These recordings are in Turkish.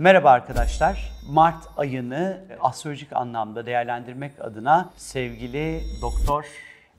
Merhaba arkadaşlar. Mart ayını astrolojik anlamda değerlendirmek adına sevgili doktor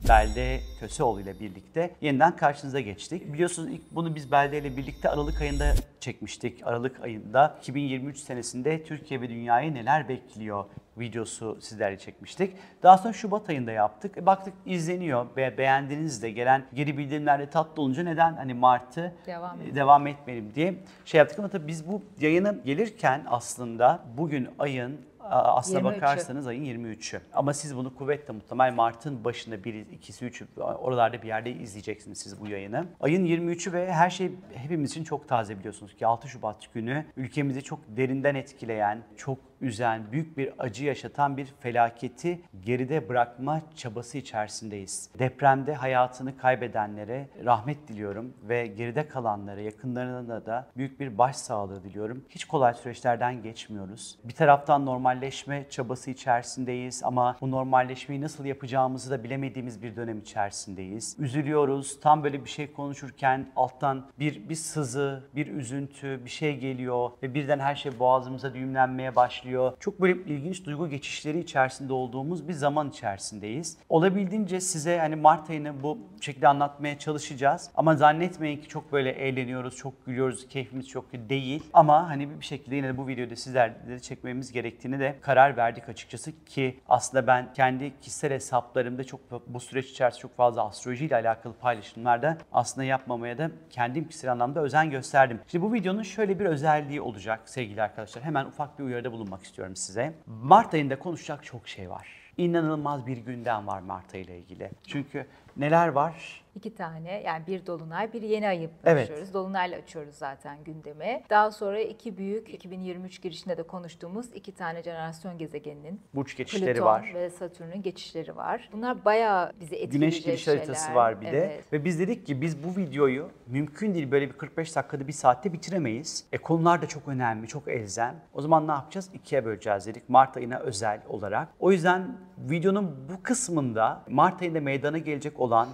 Belde Köseoğlu ile birlikte yeniden karşınıza geçtik. Biliyorsunuz ilk bunu biz Belde ile birlikte Aralık ayında çekmiştik. Aralık ayında 2023 senesinde Türkiye ve dünyayı neler bekliyor videosu sizlerle çekmiştik. Daha sonra Şubat ayında yaptık. E, baktık izleniyor ve beğendiğiniz de gelen geri bildirimlerle tatlı olunca neden hani Mart'ı Devam e, devam etmeyelim diye şey yaptık ama tabii biz bu yayına gelirken aslında bugün ayın aslına 23'ü. bakarsanız ayın 23'ü. Ama siz bunu kuvvetle muhtemel Mart'ın başında 1, 2'si, 3'ü oralarda bir yerde izleyeceksiniz siz bu yayını. Ayın 23'ü ve her şey hepimiz için çok taze biliyorsunuz ki 6 Şubat günü ülkemizi çok derinden etkileyen, çok üzen, büyük bir acı yaşatan bir felaketi geride bırakma çabası içerisindeyiz. Depremde hayatını kaybedenlere rahmet diliyorum ve geride kalanlara, yakınlarına da büyük bir başsağlığı diliyorum. Hiç kolay süreçlerden geçmiyoruz. Bir taraftan normalleşme çabası içerisindeyiz ama bu normalleşmeyi nasıl yapacağımızı da bilemediğimiz bir dönem içerisindeyiz. Üzülüyoruz. Tam böyle bir şey konuşurken alttan bir bir sızı, bir üzüntü, bir şey geliyor ve birden her şey boğazımıza düğümlenmeye başlıyor. Çok böyle ilginç duygu geçişleri içerisinde olduğumuz bir zaman içerisindeyiz. Olabildiğince size hani Mart ayını bu şekilde anlatmaya çalışacağız. Ama zannetmeyin ki çok böyle eğleniyoruz, çok gülüyoruz, keyfimiz çok değil. Ama hani bir şekilde yine de bu videoda sizlerle çekmemiz gerektiğini de karar verdik açıkçası ki aslında ben kendi kişisel hesaplarımda çok bu süreç içerisinde çok fazla astroloji ile alakalı paylaşımlarda aslında yapmamaya da kendim kişisel anlamda özen gösterdim. Şimdi bu videonun şöyle bir özelliği olacak sevgili arkadaşlar. Hemen ufak bir uyarıda bulunmak istiyorum size. Mart ayında konuşacak çok şey var. İnanılmaz bir gündem var Mart ayı ile ilgili. Çünkü neler var? İki tane yani bir dolunay bir yeni ayı Evet. başlıyoruz. Dolunayla açıyoruz zaten gündemi. Daha sonra iki büyük 2023 girişinde de konuştuğumuz iki tane jenerasyon gezegeninin Burç geçişleri Plüton var. ve Satürn'ün geçişleri var. Bunlar bayağı bizi etkileyecek Güneş giriş şeyler. haritası var bir de. Evet. Ve biz dedik ki biz bu videoyu mümkün değil böyle bir 45 dakikada bir saatte bitiremeyiz. E konular da çok önemli, çok elzem. O zaman ne yapacağız? İkiye böleceğiz dedik Mart ayına özel olarak. O yüzden videonun bu kısmında Mart ayında meydana gelecek olan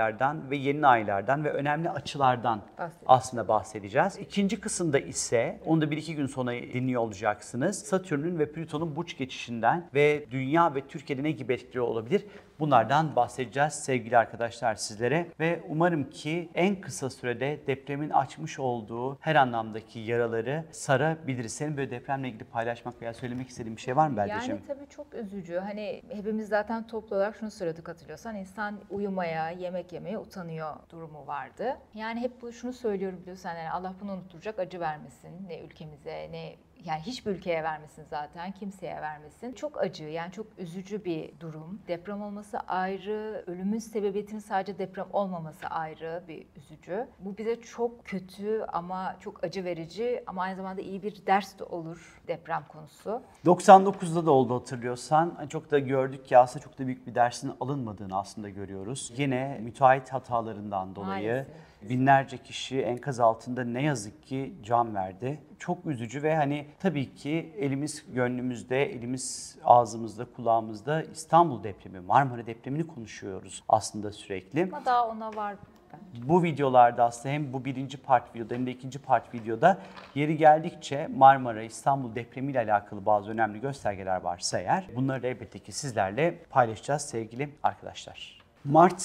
dolunaylardan ve yeni aylardan ve önemli açılardan aslında bahsedeceğiz. İkinci kısımda ise onu da bir iki gün sonra dinliyor olacaksınız. Satürn'ün ve Plüton'un burç geçişinden ve dünya ve Türkiye'de ne gibi etkileri olabilir? Bunlardan bahsedeceğiz sevgili arkadaşlar sizlere ve umarım ki en kısa sürede depremin açmış olduğu her anlamdaki yaraları sarabiliriz. Senin böyle depremle ilgili paylaşmak veya söylemek istediğin bir şey var mı Beldeciğim? Yani tabii çok üzücü. Hani hepimiz zaten toplu olarak şunu söyledik hatırlıyorsan insan uyumaya, yemek yemeye utanıyor durumu vardı. Yani hep bu şunu söylüyorum biliyorsun yani Allah bunu unutturacak acı vermesin ne ülkemize ne yani hiçbir ülkeye vermesin zaten, kimseye vermesin. Çok acı, yani çok üzücü bir durum. Deprem olması ayrı, ölümün sebebiyetinin sadece deprem olmaması ayrı bir üzücü. Bu bize çok kötü ama çok acı verici ama aynı zamanda iyi bir ders de olur deprem konusu. 99'da da oldu hatırlıyorsan. Çok da gördük ki aslında çok da büyük bir dersin alınmadığını aslında görüyoruz. Yine müteahhit hatalarından dolayı Maalesef. Binlerce kişi enkaz altında ne yazık ki can verdi. Çok üzücü ve hani tabii ki elimiz gönlümüzde, elimiz ağzımızda, kulağımızda İstanbul depremi, Marmara depremini konuşuyoruz aslında sürekli. Ama daha ona var bence. Bu videolarda aslında hem bu birinci part videoda hem de ikinci part videoda yeri geldikçe Marmara, İstanbul depremiyle alakalı bazı önemli göstergeler varsa eğer bunları da elbette ki sizlerle paylaşacağız sevgili arkadaşlar. Mart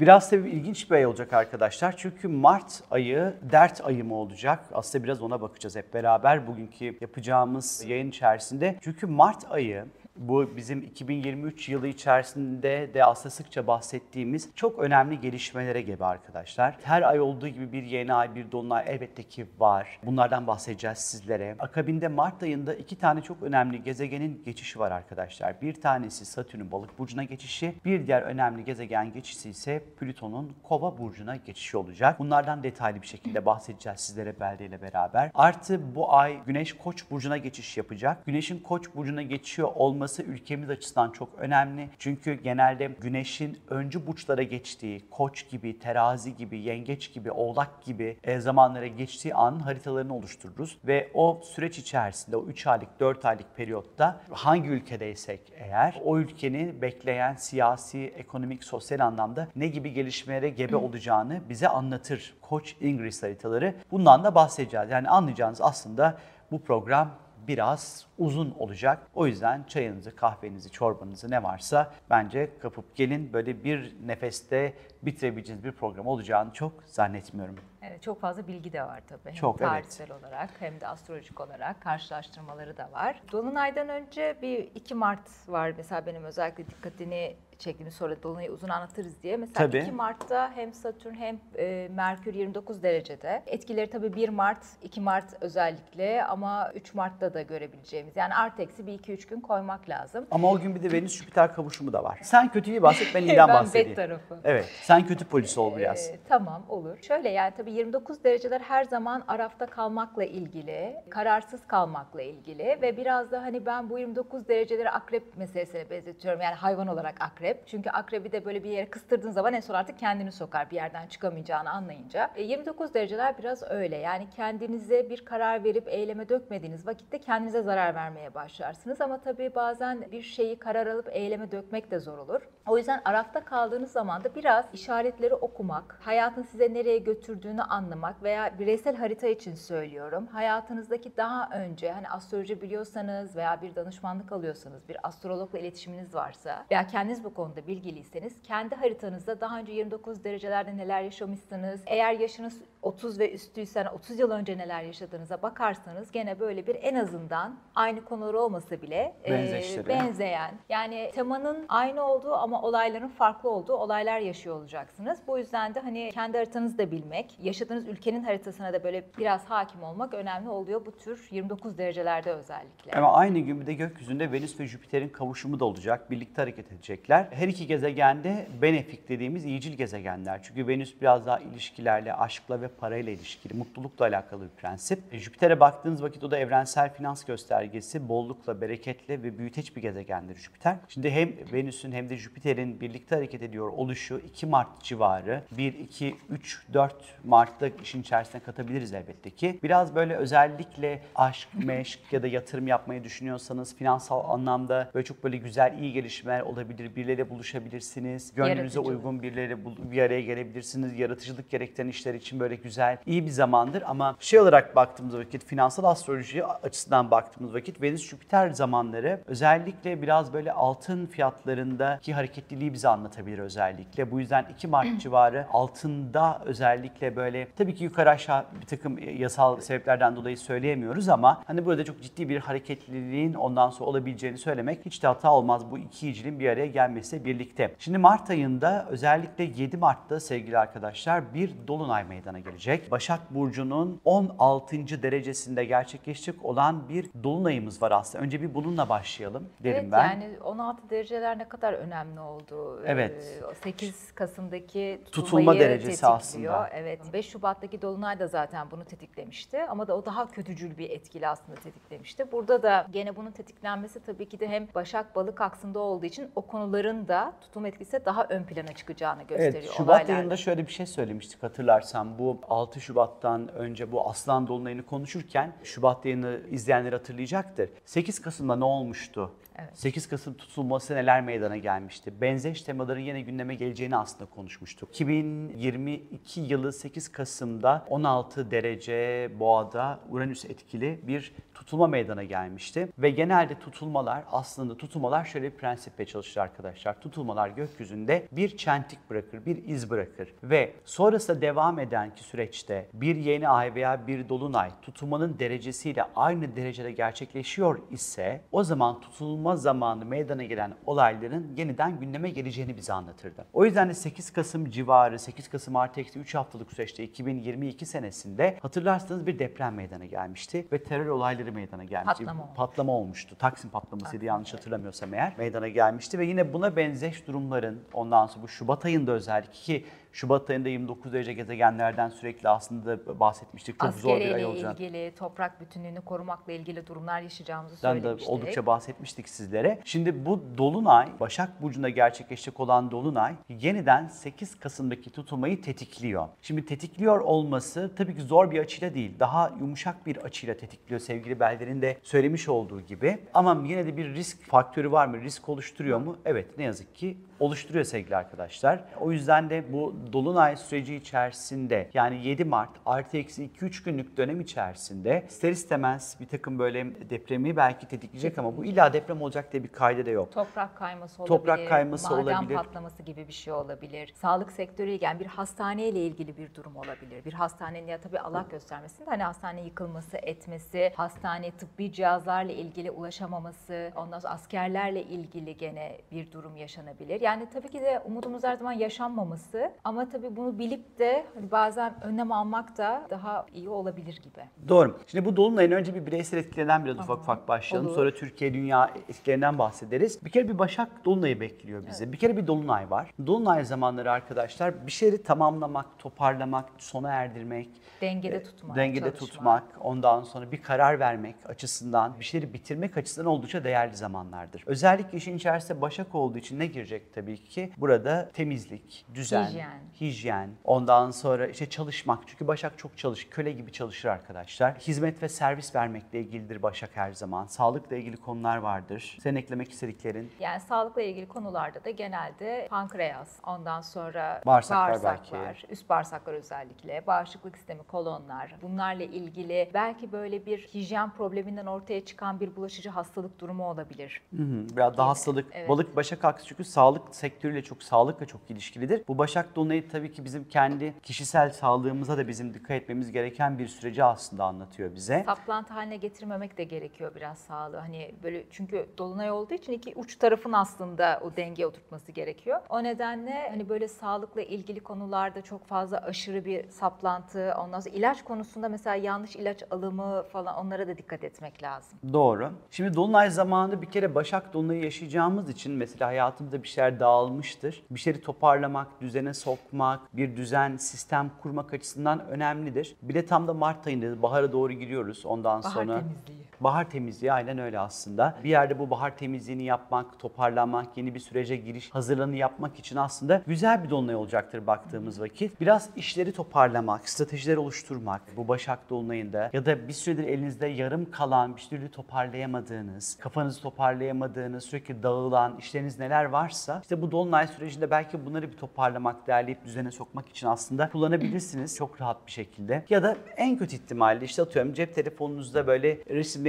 Biraz tabii ilginç bir ay olacak arkadaşlar. Çünkü Mart ayı dert ayı mı olacak? Aslında biraz ona bakacağız hep beraber bugünkü yapacağımız yayın içerisinde. Çünkü Mart ayı bu bizim 2023 yılı içerisinde de aslında sıkça bahsettiğimiz çok önemli gelişmelere gebe arkadaşlar. Her ay olduğu gibi bir yeni ay, bir dolunay elbette ki var. Bunlardan bahsedeceğiz sizlere. Akabinde Mart ayında iki tane çok önemli gezegenin geçişi var arkadaşlar. Bir tanesi Satürn'ün balık burcuna geçişi, bir diğer önemli gezegen geçişi ise Plüton'un kova burcuna geçişi olacak. Bunlardan detaylı bir şekilde bahsedeceğiz sizlere Belde ile beraber. Artı bu ay Güneş Koç burcuna geçiş yapacak. Güneşin Koç burcuna geçiyor olması ülkemiz açısından çok önemli. Çünkü genelde Güneşin öncü burçlara geçtiği, Koç gibi, Terazi gibi, Yengeç gibi, Oğlak gibi e, zamanlara geçtiği an haritalarını oluştururuz ve o süreç içerisinde o 3 aylık, 4 aylık periyotta hangi ülkedeysek eğer o ülkenin bekleyen siyasi, ekonomik, sosyal anlamda ne gibi gelişmelere gebe olacağını bize anlatır Koç İngiliz haritaları. Bundan da bahsedeceğiz. Yani anlayacağınız aslında bu program biraz uzun olacak. O yüzden çayınızı, kahvenizi, çorbanızı ne varsa bence kapıp gelin. Böyle bir nefeste bitirebileceğiniz bir program olacağını çok zannetmiyorum. Evet, çok fazla bilgi de var tabii. Çok, hem evet. tarihsel olarak hem de astrolojik olarak karşılaştırmaları da var. Dolunay'dan önce bir 2 Mart var mesela benim özellikle dikkatini çektiğimi sonra Dolunay'ı uzun anlatırız diye. Mesela Tabii. 2 Mart'ta hem Satürn hem e, Merkür 29 derecede. Etkileri tabii 1 Mart, 2 Mart özellikle ama 3 Mart'ta da görebileceğimiz. Yani artı eksi bir 2-3 gün koymak lazım. Ama o gün bir de Venüs Jüpiter kavuşumu da var. Sen kötüyü bahset ben iyiden ben bahsedeyim. bet tarafı. Evet sen kötü polis ol biraz. Ee, tamam olur. Şöyle yani tabii 29 dereceler her zaman arafta kalmakla ilgili, kararsız kalmakla ilgili ve biraz da hani ben bu 29 dereceleri akrep meselesine benzetiyorum. Yani hayvan olarak akrep. Çünkü akrebi de böyle bir yere kıstırdığın zaman en son artık kendini sokar bir yerden çıkamayacağını anlayınca. E, 29 dereceler biraz öyle. Yani kendinize bir karar verip eyleme dökmediğiniz vakitte kendinize zarar vermeye başlarsınız. Ama tabii bazen bir şeyi karar alıp eyleme dökmek de zor olur. O yüzden arafta kaldığınız zaman da biraz işaretleri okumak, hayatın size nereye götürdüğünü anlamak veya bireysel harita için söylüyorum. Hayatınızdaki daha önce hani astroloji biliyorsanız veya bir danışmanlık alıyorsanız, bir astrologla iletişiminiz varsa veya kendiniz bu konuda bilgiliyseniz kendi haritanızda daha önce 29 derecelerde neler yaşamışsınız, eğer yaşınız 30 ve üstüysen 30 yıl önce neler yaşadığınıza bakarsanız gene böyle bir en azından aynı konular olmasa bile e, benzeyen yani temanın aynı olduğu ama olayların farklı olduğu olaylar yaşıyor olacaksınız. Bu yüzden de hani kendi haritanızı da bilmek, yaşadığınız ülkenin haritasına da böyle biraz hakim olmak önemli oluyor bu tür 29 derecelerde özellikle. Ama aynı gün bir de gökyüzünde Venüs ve Jüpiter'in kavuşumu da olacak. Birlikte hareket edecekler. Her iki gezegende benefik dediğimiz iyicil gezegenler. Çünkü Venüs biraz daha ilişkilerle, aşkla ve parayla ilişkili, mutlulukla alakalı bir prensip. E, Jüpiter'e baktığınız vakit o da evrensel finans göstergesi, bollukla, bereketle ve büyüteç bir gezegendir Jüpiter. Şimdi hem Venüs'ün hem de Jüpiter'in birlikte hareket ediyor oluşu 2 Mart civarı, 1, 2, 3, 4 Mart'ta işin içerisine katabiliriz elbette ki. Biraz böyle özellikle aşk, meşk ya da yatırım yapmayı düşünüyorsanız finansal anlamda böyle çok böyle güzel, iyi gelişmeler olabilir. Birileriyle buluşabilirsiniz. Gönlünüze uygun birileriyle bir araya gelebilirsiniz. Yaratıcılık gerektiren işler için böyle güzel, iyi bir zamandır. Ama şey olarak baktığımız vakit, finansal astroloji açısından baktığımız vakit Venüs-Jüpiter zamanları özellikle biraz böyle altın fiyatlarındaki hareketliliği bize anlatabilir özellikle. Bu yüzden 2 Mart civarı altında özellikle böyle tabii ki yukarı aşağı bir takım yasal sebeplerden dolayı söyleyemiyoruz ama hani burada çok ciddi bir hareketliliğin ondan sonra olabileceğini söylemek hiç de hata olmaz bu iki iyicilin bir araya gelmesi birlikte. Şimdi Mart ayında özellikle 7 Mart'ta sevgili arkadaşlar bir dolunay meydana gelecek. Başak Burcu'nun 16. derecesinde gerçekleşecek olan bir dolunayımız var aslında. Önce bir bununla başlayalım derim evet, ben. yani 16 dereceler ne kadar önemli oldu. Evet. Ee, o 8 Kasım'daki Tutulma derecesi tetikliyor. aslında. Evet. 5 Şubat'taki Dolunay da zaten bunu tetiklemişti. Ama da o daha kötücül bir etkili aslında tetiklemişti. Burada da gene bunun tetiklenmesi tabii ki de hem Başak Balık aksında olduğu için o konuların da tutum etkisi daha ön plana çıkacağını gösteriyor. Evet, Şubat olaylarda. ayında şöyle bir şey söylemiştik hatırlarsan. Bu 6 Şubat'tan önce bu Aslan Dolunay'ını konuşurken Şubat ayını izleyenler hatırlayacaktır. 8 Kasım'da ne olmuştu? Evet. 8 Kasım tutulması neler meydana gelmişti? Benzeş temaların yine gündeme geleceğini aslında konuşmuştuk. 2022 yılı 8 Kasım'da 16 derece boğada Uranüs etkili bir tutulma meydana gelmişti. Ve genelde tutulmalar aslında tutulmalar şöyle bir prensiple çalışır arkadaşlar. Tutulmalar gökyüzünde bir çentik bırakır, bir iz bırakır. Ve sonrasında devam eden ki süreçte bir yeni ay veya bir dolunay tutulmanın derecesiyle aynı derecede gerçekleşiyor ise o zaman tutulma zamanı meydana gelen olayların yeniden gündeme geleceğini bize anlatırdı. O yüzden de 8 Kasım civarı, 8 Kasım artı eksi 3 haftalık süreçte 2022 senesinde hatırlarsanız bir deprem meydana gelmişti ve terör olayları meydana gelmişti. Patlama oldu. Patlama olmuştu. Taksim patlamasıydı yanlış hatırlamıyorsam eğer. Meydana gelmişti ve yine buna benzeş durumların ondan sonra bu Şubat ayında özellikle ki Şubat ayında 29 derece gezegenlerden sürekli aslında bahsetmiştik. Çok zor bir ay Askeriyle olacağını. ilgili, toprak bütünlüğünü korumakla ilgili durumlar yaşayacağımızı Ben de söylemiştik. oldukça bahsetmiştik sizlere. Şimdi bu Dolunay, Başak Burcu'nda gerçekleşecek olan Dolunay yeniden 8 Kasım'daki tutulmayı tetikliyor. Şimdi tetikliyor olması tabii ki zor bir açıyla değil, daha yumuşak bir açıyla tetikliyor sevgili Belder'in de söylemiş olduğu gibi. Ama yine de bir risk faktörü var mı? Risk oluşturuyor mu? Evet ne yazık ki oluşturuyor sevgili arkadaşlar. O yüzden de bu dolunay süreci içerisinde yani 7 Mart artı eksi 2-3 günlük dönem içerisinde ister istemez bir takım böyle depremi belki tetikleyecek ama bu illa deprem olacak diye bir kaydı da yok. Toprak kayması olabilir. Toprak kayması maden olabilir. patlaması gibi bir şey olabilir. Sağlık sektörüyle yani bir hastaneyle ilgili bir durum olabilir. Bir hastanenin ya tabii Allah göstermesin de hani hastane yıkılması, etmesi, hastane tıbbi cihazlarla ilgili ulaşamaması, ondan sonra askerlerle ilgili gene bir durum yaşanabilir. Yani tabii ki de umudumuz her zaman yaşanmaması ama tabii bunu bilip de hani bazen önlem almak da daha iyi olabilir gibi. Doğru. Şimdi bu dolunayın önce bir bireysel etkilerinden biraz ufak ufak başlayalım. Olur. Sonra Türkiye, dünya etkilerinden bahsederiz. Bir kere bir Başak dolunayı bekliyor bizi. Bir kere bir dolunay var. Dolunay zamanları arkadaşlar bir şeyleri tamamlamak, toparlamak, sona erdirmek, Dengede tutmak, dengede çalışmak. tutmak, ondan sonra bir karar vermek açısından, bir şeyleri bitirmek açısından oldukça değerli zamanlardır. Özellikle işin içerisinde Başak olduğu için ne girecek tabii ki? Burada temizlik, düzen, Hijyen. Hijyen, ondan sonra işte çalışmak. Çünkü Başak çok çalış, köle gibi çalışır arkadaşlar. Hizmet ve servis vermekle ilgilidir Başak her zaman. Sağlıkla ilgili konular vardır. Senin eklemek istediklerin. Yani sağlıkla ilgili konularda da genelde pankreas, ondan sonra Bağırsaklar bağırsaklar, belki. üst bağırsaklar özellikle, bağışıklık sistemi, kolonlar. Bunlarla ilgili belki böyle bir hijyen probleminden ortaya çıkan bir bulaşıcı hastalık durumu olabilir. Hı hı, Biraz daha hastalık. Evet. Balık Başak aksi çünkü sağlık sektörüyle çok sağlıkla çok ilişkilidir. Bu Başak Dolunay'ı tabii ki bizim kendi kişisel sağlığımıza da bizim dikkat etmemiz gereken bir süreci aslında anlatıyor bize. Saplantı haline getirmemek de gerekiyor biraz sağlığı. Hani böyle çünkü dolunay olduğu için iki uç tarafın aslında o dengeye oturtması gerekiyor. O nedenle hani böyle sağlıkla ilgili konularda çok fazla aşırı bir saplantı, ondan sonra ilaç konusunda mesela yanlış ilaç alımı falan onlara da dikkat etmek lazım. Doğru. Şimdi Dolunay zamanında bir kere Başak Dolunay'ı yaşayacağımız için mesela hayatımızda bir şeyler dağılmıştır. Bir şeyleri toparlamak, düzene sokmak, bir düzen, sistem kurmak açısından önemlidir. Bir de tam da Mart ayındayız. Bahara doğru giriyoruz. Ondan Bahar sonra temizliği. Bahar temizliği aynen öyle aslında. Bir yerde bu bahar temizliğini yapmak, toparlanmak, yeni bir sürece giriş hazırlığını yapmak için aslında güzel bir dolunay olacaktır baktığımız vakit. Biraz işleri toparlamak, stratejiler oluşturmak bu Başak Dolunay'ında ya da bir süredir elinizde yarım kalan, bir türlü toparlayamadığınız, kafanızı toparlayamadığınız, sürekli dağılan işleriniz neler varsa işte bu Dolunay sürecinde belki bunları bir toparlamak, derleyip düzene sokmak için aslında kullanabilirsiniz çok rahat bir şekilde. Ya da en kötü ihtimalle işte atıyorum cep telefonunuzda böyle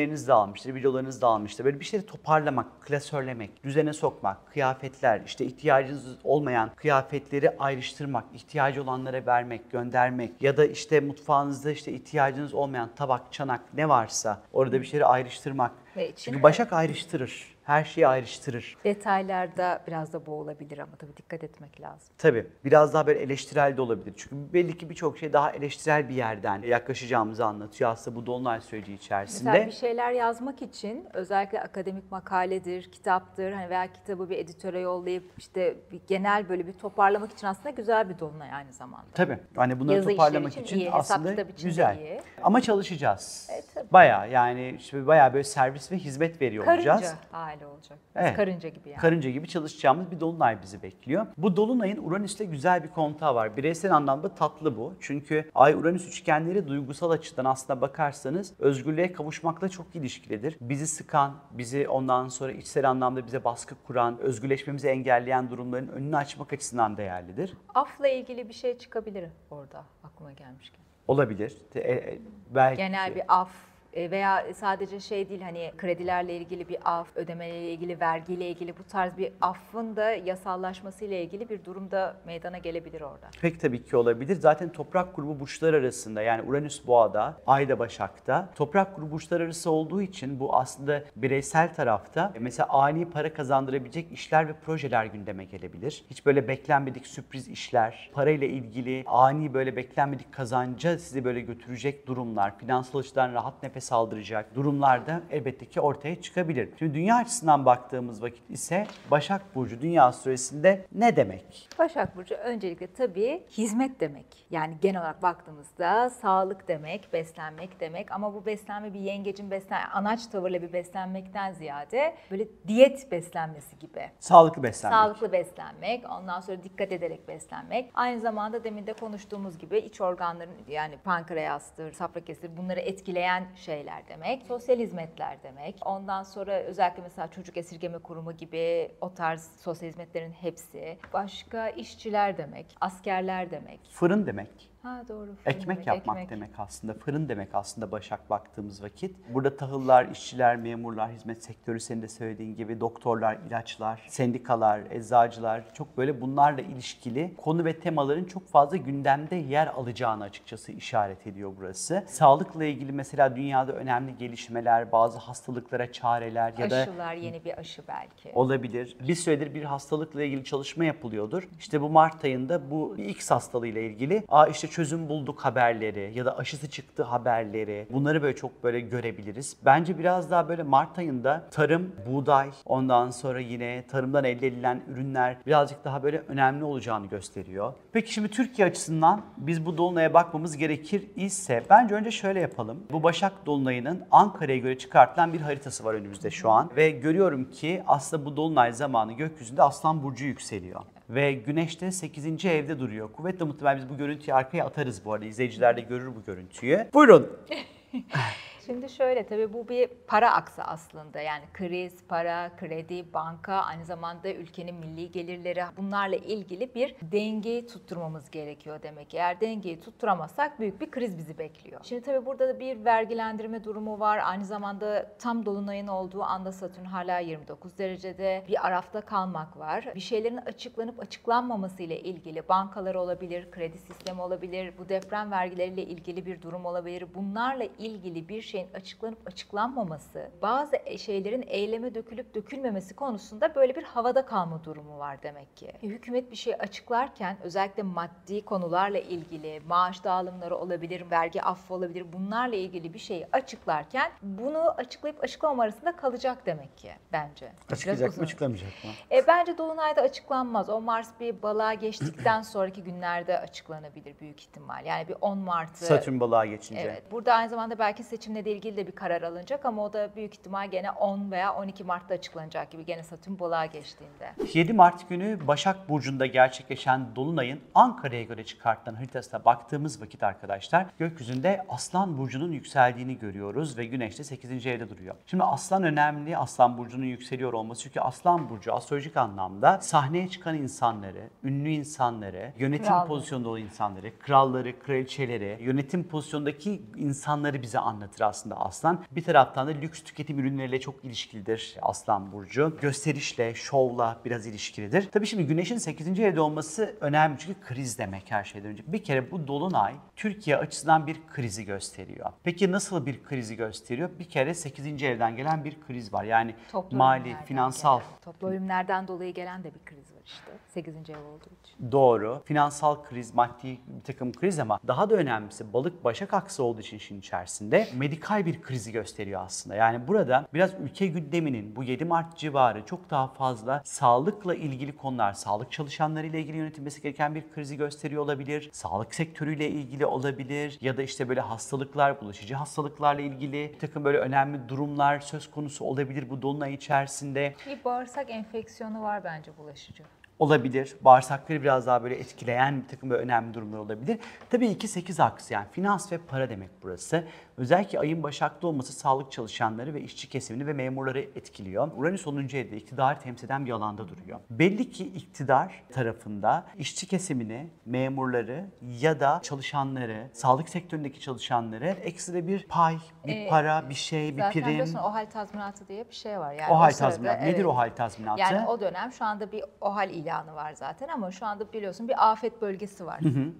resimleriniz dağılmıştır, videolarınız dağılmıştır. Böyle bir şeyleri toparlamak, klasörlemek, düzene sokmak, kıyafetler, işte ihtiyacınız olmayan kıyafetleri ayrıştırmak, ihtiyacı olanlara vermek, göndermek ya da işte mutfağınızda işte ihtiyacınız olmayan tabak, çanak ne varsa orada bir şeyleri ayrıştırmak. Ve içine- Çünkü Başak ayrıştırır. Her şeyi ayrıştırır. Detaylarda biraz da boğulabilir ama tabii dikkat etmek lazım. Tabii biraz daha böyle eleştirel de olabilir. Çünkü belli ki birçok şey daha eleştirel bir yerden yaklaşacağımızı anlatıyor aslında bu dolunay süreci içerisinde. Mesela bir şeyler yazmak için özellikle akademik makaledir, kitaptır hani veya kitabı bir editöre yollayıp işte bir genel böyle bir toparlamak için aslında güzel bir dolunay aynı zamanda. Tabii. Hani bunları Yazı toparlamak için, için iyi, aslında için güzel. iyi. Ama çalışacağız. Evet, tabii. bayağı yani işte bayağı böyle servis ve hizmet veriyor Karınca olacağız. Hali olacak. Evet. Karınca gibi yani. Karınca gibi çalışacağımız bir dolunay bizi bekliyor. Bu dolunayın Uranüs'le güzel bir kontağı var. Bireysel anlamda tatlı bu. Çünkü Ay Uranüs üçgenleri duygusal açıdan aslında bakarsanız özgürlüğe kavuşmakla çok ilişkilidir. Bizi sıkan, bizi ondan sonra içsel anlamda bize baskı kuran, özgürleşmemizi engelleyen durumların önünü açmak açısından değerlidir. Afla ilgili bir şey çıkabilir orada aklıma gelmişken. Olabilir. E- e- belki. Genel bir af veya sadece şey değil hani kredilerle ilgili bir af, ödemelerle ilgili, vergiyle ilgili bu tarz bir affın da yasallaşması ile ilgili bir durumda meydana gelebilir orada. Pek tabii ki olabilir. Zaten toprak grubu burçlar arasında yani Uranüs Boğa'da, Ay da Başak'ta. Toprak grubu burçlar arası olduğu için bu aslında bireysel tarafta mesela ani para kazandırabilecek işler ve projeler gündeme gelebilir. Hiç böyle beklenmedik sürpriz işler, parayla ilgili ani böyle beklenmedik kazanca sizi böyle götürecek durumlar, finansal açıdan rahat nefes aldıracak durumlarda elbette ki ortaya çıkabilir. Şimdi dünya açısından baktığımız vakit ise Başak Burcu dünya astrolojisinde ne demek? Başak Burcu öncelikle tabii hizmet demek. Yani genel olarak baktığımızda sağlık demek, beslenmek demek ama bu beslenme bir yengecin beslen anaç tavırla bir beslenmekten ziyade böyle diyet beslenmesi gibi. Sağlıklı beslenmek. Sağlıklı beslenmek, ondan sonra dikkat ederek beslenmek. Aynı zamanda demin de konuştuğumuz gibi iç organların yani pankreastır, safra kesir bunları etkileyen şeyler şeyler demek. Sosyal hizmetler demek. Ondan sonra özellikle mesela çocuk esirgeme kurumu gibi o tarz sosyal hizmetlerin hepsi. Başka işçiler demek, askerler demek. Fırın demek. Ha doğru. fırın Ekmek demek, yapmak ekmek. demek aslında. Fırın demek aslında Başak baktığımız vakit. Burada tahıllar, işçiler, memurlar, hizmet sektörü senin de söylediğin gibi doktorlar, ilaçlar, sendikalar, eczacılar çok böyle bunlarla ilişkili konu ve temaların çok fazla gündemde yer alacağını açıkçası işaret ediyor burası. Sağlıkla ilgili mesela dünyada önemli gelişmeler, bazı hastalıklara çareler ya da Aşılar, yeni bir aşı belki. olabilir. Bir süredir bir hastalıkla ilgili çalışma yapılıyordur. İşte bu Mart ayında bu X hastalığıyla ilgili aa işte çözüm bulduk haberleri ya da aşısı çıktı haberleri. Bunları böyle çok böyle görebiliriz. Bence biraz daha böyle Mart ayında tarım, buğday, ondan sonra yine tarımdan elde edilen ürünler birazcık daha böyle önemli olacağını gösteriyor. Peki şimdi Türkiye açısından biz bu dolunaya bakmamız gerekir ise bence önce şöyle yapalım. Bu Başak Dolunay'ının Ankara'ya göre çıkartılan bir haritası var önümüzde şu an ve görüyorum ki aslında bu dolunay zamanı gökyüzünde Aslan burcu yükseliyor. Ve güneş de 8. evde duruyor. Kuvvetle muhtemel biz bu görüntüyü arkaya atarız bu arada. İzleyiciler de görür bu görüntüyü. Buyurun. Şimdi şöyle tabii bu bir para aksı aslında. Yani kriz, para, kredi, banka, aynı zamanda ülkenin milli gelirleri bunlarla ilgili bir dengeyi tutturmamız gerekiyor demek. Eğer dengeyi tutturamazsak büyük bir kriz bizi bekliyor. Şimdi tabii burada da bir vergilendirme durumu var. Aynı zamanda tam dolunayın olduğu anda Satürn hala 29 derecede bir arafta kalmak var. Bir şeylerin açıklanıp açıklanmaması ile ilgili bankalar olabilir, kredi sistemi olabilir, bu deprem vergileriyle ilgili bir durum olabilir. Bunlarla ilgili bir şeyin açıklanıp açıklanmaması, bazı şeylerin eyleme dökülüp dökülmemesi konusunda böyle bir havada kalma durumu var demek ki. Hükümet bir şey açıklarken özellikle maddi konularla ilgili maaş dağılımları olabilir, vergi affı olabilir. Bunlarla ilgili bir şeyi açıklarken bunu açıklayıp açıklamama arasında kalacak demek ki bence. Açıklayacak mı açıklamayacak mı? E, bence Dolunay'da açıklanmaz. O Mars bir balığa geçtikten sonraki günlerde açıklanabilir büyük ihtimal. Yani bir 10 Mart'ı... Satürn balığa geçince. Evet. Burada aynı zamanda belki seçimle de ilgili de bir karar alınacak ama o da büyük ihtimal gene 10 veya 12 Mart'ta açıklanacak gibi gene Satürn balığa geçtiğinde. 7 Mart günü Başak Burcu'nda gerçekleşen Dolunay'ın Ankara'ya göre çıkartılan haritasına baktığımız vakit arkadaşlar gökyüzünde Aslan Burcu'nun yükseldiğini görüyoruz ve Güneş de 8. evde duruyor. Şimdi Aslan önemli, Aslan Burcu'nun yükseliyor olması çünkü Aslan Burcu astrolojik anlamda sahneye çıkan insanları, ünlü insanları, yönetim Kralları. pozisyonunda olan insanları, kralları, kraliçeleri, yönetim pozisyondaki insanları bize anlatır aslında Aslan. Bir taraftan da lüks tüketim ürünleriyle çok ilişkilidir Aslan Burcu. Gösterişle, şovla biraz ilişkilidir. Tabii şimdi Güneş'in 8. evde olması önemli çünkü kriz demek her şeyden önce. Bir kere bu Dolunay Türkiye açısından bir krizi gösteriyor. Peki nasıl bir krizi gösteriyor? Bir kere 8. evden gelen bir kriz var. Yani Toplu mali, finansal, gelen- Toplu ölümlerden dolayı gelen de bir kriz var işte. 8. ev olduğu için. Doğru. Finansal kriz, maddi bir takım kriz ama daha da önemlisi balık başak aksı olduğu için işin içerisinde medikal bir krizi gösteriyor aslında. Yani burada biraz ülke gündeminin bu 7 Mart civarı çok daha fazla sağlıkla ilgili konular, sağlık çalışanlarıyla ilgili yönetilmesi gereken bir krizi gösteriyor olabilir. Sağlık sektörüyle ilgili olabilir ya da işte böyle hastalıklar, bulaşıcı hastalıklarla ilgili bir takım böyle önemli durumlar söz konusu olabilir bu dolunay içerisinde. Bir bağırsak enfeksiyonu var bence bulaşıcı. Olabilir. Bağırsakları biraz daha böyle etkileyen bir takım böyle önemli durumlar olabilir. Tabii 2-8 aksı yani finans ve para demek burası. Özellikle ayın başaklı olması sağlık çalışanları ve işçi kesimini ve memurları etkiliyor. Uranüs 10. evde iktidarı temsil eden bir alanda duruyor. Belli ki iktidar tarafında işçi kesimini, memurları ya da çalışanları, sağlık sektöründeki çalışanları ekstra bir pay, bir Ee, para, bir şey, bir Zaten prim. biliyorsun OHAL tazminatı diye bir şey var. Yani OHAL sırada- tazminatı. Nedir evet. OHAL tazminatı? Yani o dönem şu anda bir OHAL ilanı var zaten ama şu anda biliyorsun bir afet bölgesi var.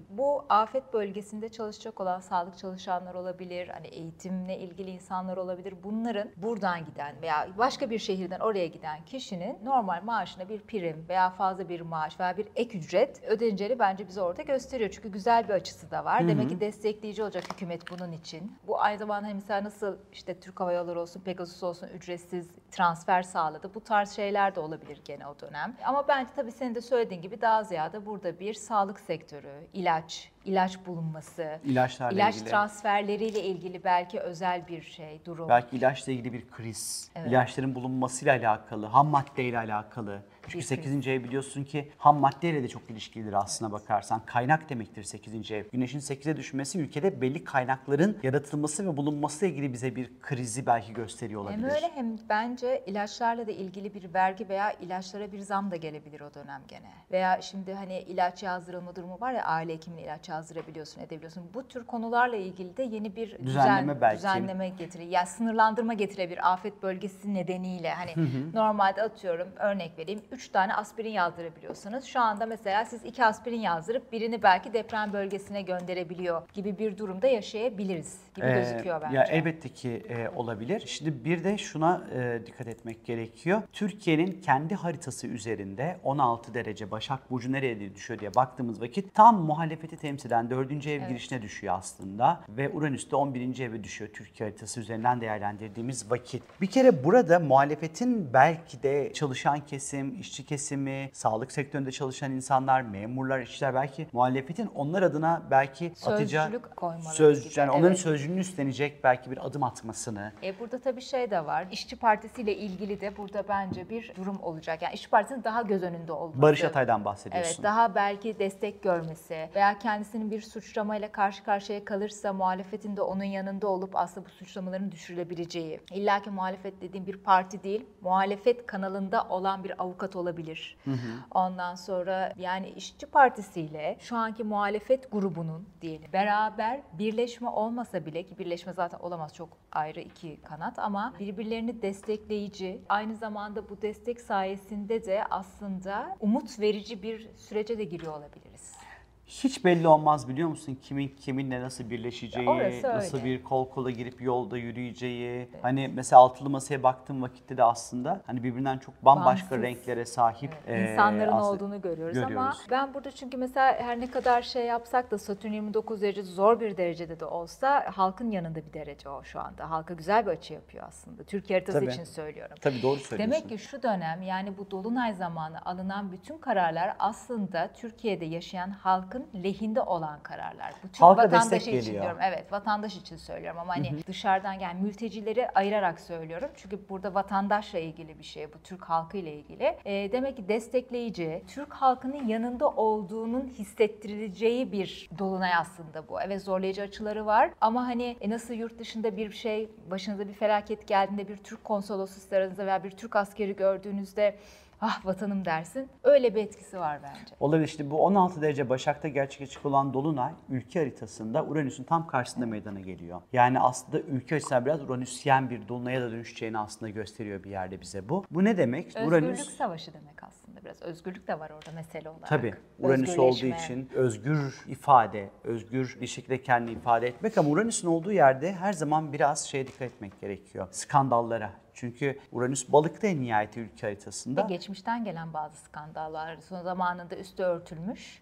Bu afet bölgesinde çalışacak olan sağlık çalışanlar olabilir, hani eğitimle ilgili insanlar olabilir. Bunların buradan giden veya başka bir şehirden oraya giden kişinin normal maaşına bir prim veya fazla bir maaş veya bir ek ücret ödeneceğini bence bize orada gösteriyor. Çünkü güzel bir açısı da var. Demek ki destekleyici olacak hükümet bunun için. Bu aynı zamanda hani mesela nasıl işte Türk Hava Yolları olsun, Pegasus olsun ücretsiz transfer sağladı. Bu tarz şeyler de olabilir gene o dönem. Ama bence tabii senin de söylediğin gibi daha ziyade burada bir sağlık sektörü, ilaç, ilaç bulunması, İlaçlarla ilaç ilgili. transferleriyle ilgili belki özel bir şey, durum. Belki ilaçla ilgili bir kriz, ilaçların bulunmasıyla alakalı, ham maddeyle alakalı. Çünkü Bir 8. ev biliyorsun ki ham maddeyle de çok ilişkilidir aslına bakarsan. Kaynak demektir 8. ev. Güneşin 8'e düşmesi ülkede belli kaynakların yaratılması ve bulunmasıyla ilgili bize bir krizi belki gösteriyor olabilir. Hem öyle hem bence ilaçlarla da ilgili bir vergi veya ilaçlara bir zam da gelebilir o dönem gene. Veya şimdi hani ilaç yazdırılma durumu var ya aile hekimine ilaç yazdırabiliyorsun edebiliyorsun. Bu tür konularla ilgili de yeni bir düzen- Düzenleme belki. düzenleme getirir. Yani sınırlandırma getirebilir afet bölgesi nedeniyle. Hani normalde atıyorum örnek vereyim 3 tane aspirin yazdırabiliyorsanız şu anda mesela siz 2 aspirin yazdırıp birini belki deprem bölgesine gönderebiliyor gibi bir durumda yaşayabiliriz gibi Ee, gözüküyor bence. Ya elbette ki e, olabilir. Şimdi bir de şuna e, dikkat etmek gerekiyor. Türkiye'nin kendi haritası üzerinde 16 derece Başak Burcu nereye düşüyor diye baktığımız vakit tam muhalefeti temsil eden 4. ev girişine düşüyor aslında. Ve Uranüs de 11. eve düşüyor Türkiye haritası üzerinden değerlendirdiğimiz vakit. Bir kere burada muhalefetin belki de çalışan kesim, işçi kesimi, sağlık sektöründe çalışan insanlar, memurlar, işçiler belki muhalefetin onlar adına belki atacağı Sözcülük koymaları söz gibi, yani onların evet. sözcülüğünü üstlenecek belki bir adım atmasını. E burada tabii şey de var. İşçi Partisi ile ilgili de burada bence bir durum olacak. Yani İşçi Partisi'nin daha göz önünde olması. Barış Atay'dan bahsediyorsun. Evet, daha belki destek görmesi veya kendisinin bir suçlamayla karşı karşıya kalırsa muhalefetin de onun yanında olup aslında bu suçlamaların düşürülebileceği. İlla ki muhalefet dediğim bir parti değil, muhalefet kanalında olan bir avukat olabilir. Ondan sonra yani İşçi Partisi ile şu anki muhalefet grubunun diyelim beraber birleşme olmasa bile ki birleşme zaten olamaz çok ayrı iki kanat ama birbirlerini destekleyici aynı zamanda bu destek sayesinde de aslında umut verici bir sürece de giriyor olabiliriz. Hiç belli olmaz biliyor musun kimin kiminle nasıl birleşeceği, nasıl bir kol kola girip yolda yürüyeceği. Hani mesela altılı masaya baktığım vakitte de aslında hani birbirinden çok bambaşka Bağımsız. renklere sahip e, İnsanların olduğunu görüyoruz, ama görüyoruz. ben burada çünkü mesela her ne kadar şey yapsak da Satürn 29 derece zor bir derecede de olsa halkın yanında bir derece o şu anda. Halka güzel bir açı yapıyor aslında. Türkiye haritası Tabii. için söylüyorum. Tabii doğru söylüyorsun. Demek ki şu dönem yani bu dolunay zamanı alınan bütün kararlar aslında Türkiye'de yaşayan halkın lehinde olan kararlar. Bu Türk Halka vatandaşı destek için geliyor. diyorum. Evet, vatandaş için söylüyorum ama hani dışarıdan gelen mültecileri ayırarak söylüyorum. Çünkü burada vatandaşla ilgili bir şey bu Türk halkı ile ilgili. Ee, demek ki destekleyici, Türk halkının yanında olduğunun hissettirileceği bir dolunay aslında bu. Evet zorlayıcı açıları var ama hani e, nasıl yurt dışında bir şey başınıza bir felaket geldiğinde bir Türk konsoloslarınızda veya bir Türk askeri gördüğünüzde ah vatanım dersin. Öyle bir etkisi var bence. Olabilir işte bu 16 derece Başak'ta gerçekleşecek olan Dolunay ülke haritasında Uranüs'ün tam karşısında meydana geliyor. Yani aslında ülke haritasında biraz Uranüsyen bir Dolunay'a da dönüşeceğini aslında gösteriyor bir yerde bize bu. Bu ne demek? Özgürlük savaşı demek aslında biraz. Özgürlük de var orada mesele olarak. Tabii. Uranüs olduğu için özgür ifade, özgür bir şekilde kendini ifade etmek ama Uranüs'ün olduğu yerde her zaman biraz şeye dikkat etmek gerekiyor. Skandallara. Çünkü Uranüs balıkta en nihayeti ülke haritasında. Ve geçmişten gelen bazı skandallar son zamanında üstü örtülmüş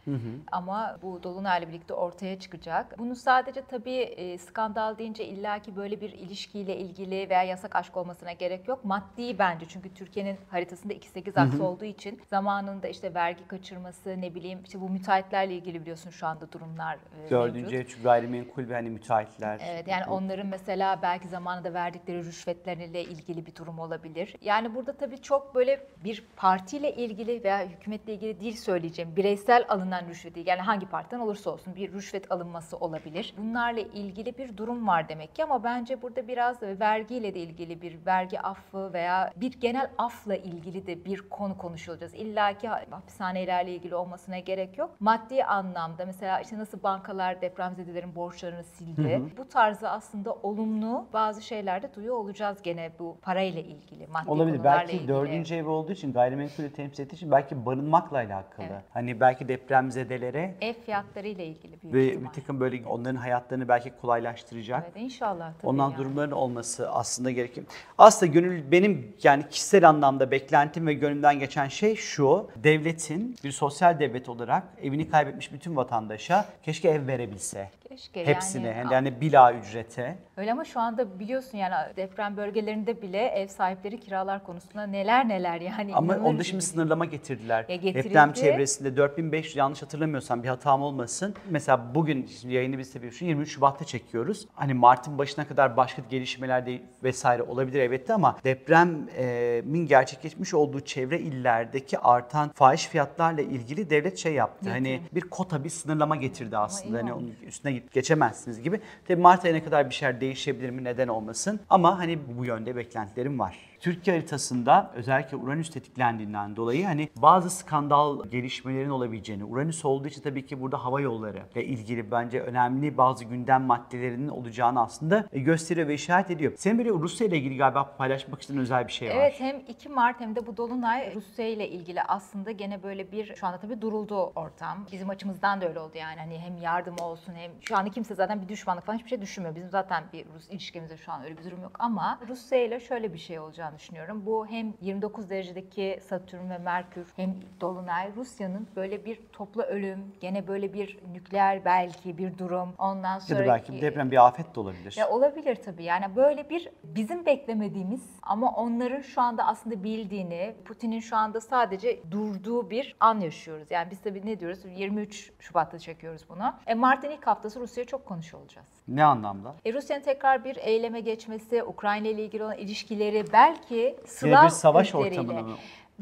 ama bu dolunayla birlikte ortaya çıkacak. Bunu sadece tabii e, skandal deyince illaki böyle bir ilişkiyle ilgili veya yasak aşk olmasına gerek yok. Maddi bence çünkü Türkiye'nin haritasında 2-8 aksı olduğu için zamanında işte vergi kaçırması ne bileyim işte bu müteahhitlerle ilgili biliyorsun şu anda durumlar e, Dördüncü mevcut. ev gayrimenkul ve hani müteahhitler. Evet yani onların mesela belki zamanında verdikleri rüşvetlerle ilgili bir durum olabilir. Yani burada tabii çok böyle bir partiyle ilgili veya hükümetle ilgili değil söyleyeceğim. Bireysel alınan rüşveti yani hangi partiden olursa olsun bir rüşvet alınması olabilir. Bunlarla ilgili bir durum var demek ki ama bence burada biraz vergiyle de ilgili bir vergi affı veya bir genel afla ilgili de bir konu konuşulacağız. İlla ki hapishanelerle ilgili olmasına gerek yok. Maddi anlamda mesela işte nasıl bankalar depremzedelerin borçlarını sildi. Bu tarzı aslında olumlu bazı şeyler de duyuyor olacağız gene bu parayla ilgili, maddi Olabilir. Belki ilgili. dördüncü ev olduğu için gayrimenkulü temsil ettiği için belki barınmakla alakalı. Evet. Hani belki depremzedelere Ev fiyatlarıyla ilgili büyük ve ihtimal. bir takım böyle onların hayatlarını belki kolaylaştıracak. Evet inşallah tabii Ondan yani. durumların olması aslında gerekir. Aslında gönül benim yani kişisel anlamda beklentim ve gönlümden geçen şey şu. Devletin bir sosyal devlet olarak evini kaybetmiş bütün vatandaşa keşke ev verebilse. Keşke Hepsini yani. yani, bila ücrete. Öyle ama şu anda biliyorsun yani deprem bölgelerinde bile ev sahipleri kiralar konusunda neler neler yani. Ama onda şimdi gibi. sınırlama getirdiler. Ya getirildi. Deprem çevresinde 4500 yanlış hatırlamıyorsam bir hatam olmasın. Mesela bugün şimdi yayını biz tabii şu 23 Şubat'ta çekiyoruz. Hani Mart'ın başına kadar başka gelişmeler de vesaire olabilir elbette ama depremin gerçekleşmiş olduğu çevre illerdeki artan fahiş fiyatlarla ilgili devlet şey yaptı. Hani bir kota bir sınırlama getirdi aslında. Hani onun üstüne geçemezsiniz gibi. Tabii Mart ayına kadar bir şeyler değişebilir mi neden olmasın. Ama hani bu yönde beklentilerim var. Türkiye haritasında özellikle Uranüs tetiklendiğinden dolayı hani bazı skandal gelişmelerin olabileceğini, Uranüs olduğu için tabii ki burada hava yolları ile ilgili bence önemli bazı gündem maddelerinin olacağını aslında gösteriyor ve işaret ediyor. Senin böyle Rusya ile ilgili galiba paylaşmak istediğin özel bir şey var. Evet hem 2 Mart hem de bu Dolunay Rusya ile ilgili aslında gene böyle bir şu anda tabii duruldu ortam. Bizim açımızdan da öyle oldu yani hani hem yardım olsun hem şu anda kimse zaten bir düşmanlık falan hiçbir şey düşünmüyor. Bizim zaten bir Rus ilişkimizde şu an öyle bir durum yok ama Rusya ile şöyle bir şey olacağını düşünüyorum. Bu hem 29 derecedeki Satürn ve Merkür hem Dolunay Rusya'nın böyle bir toplu ölüm gene böyle bir nükleer belki bir durum ondan Ya sonra da belki bir deprem bir afet de olabilir. ya olabilir tabii. Yani böyle bir bizim beklemediğimiz ama onların şu anda aslında bildiğini, Putin'in şu anda sadece durduğu bir an yaşıyoruz. Yani biz tabii ne diyoruz? 23 Şubat'ta çekiyoruz bunu. E Mart'ın ilk haftası Rusya'ya çok konuşuyor olacağız. Ne anlamda? E Rusya'nın tekrar bir eyleme geçmesi, Ukrayna ile ilgili olan ilişkileri belki Yine Slav bir savaş ülkeleriyle- ortamına mı?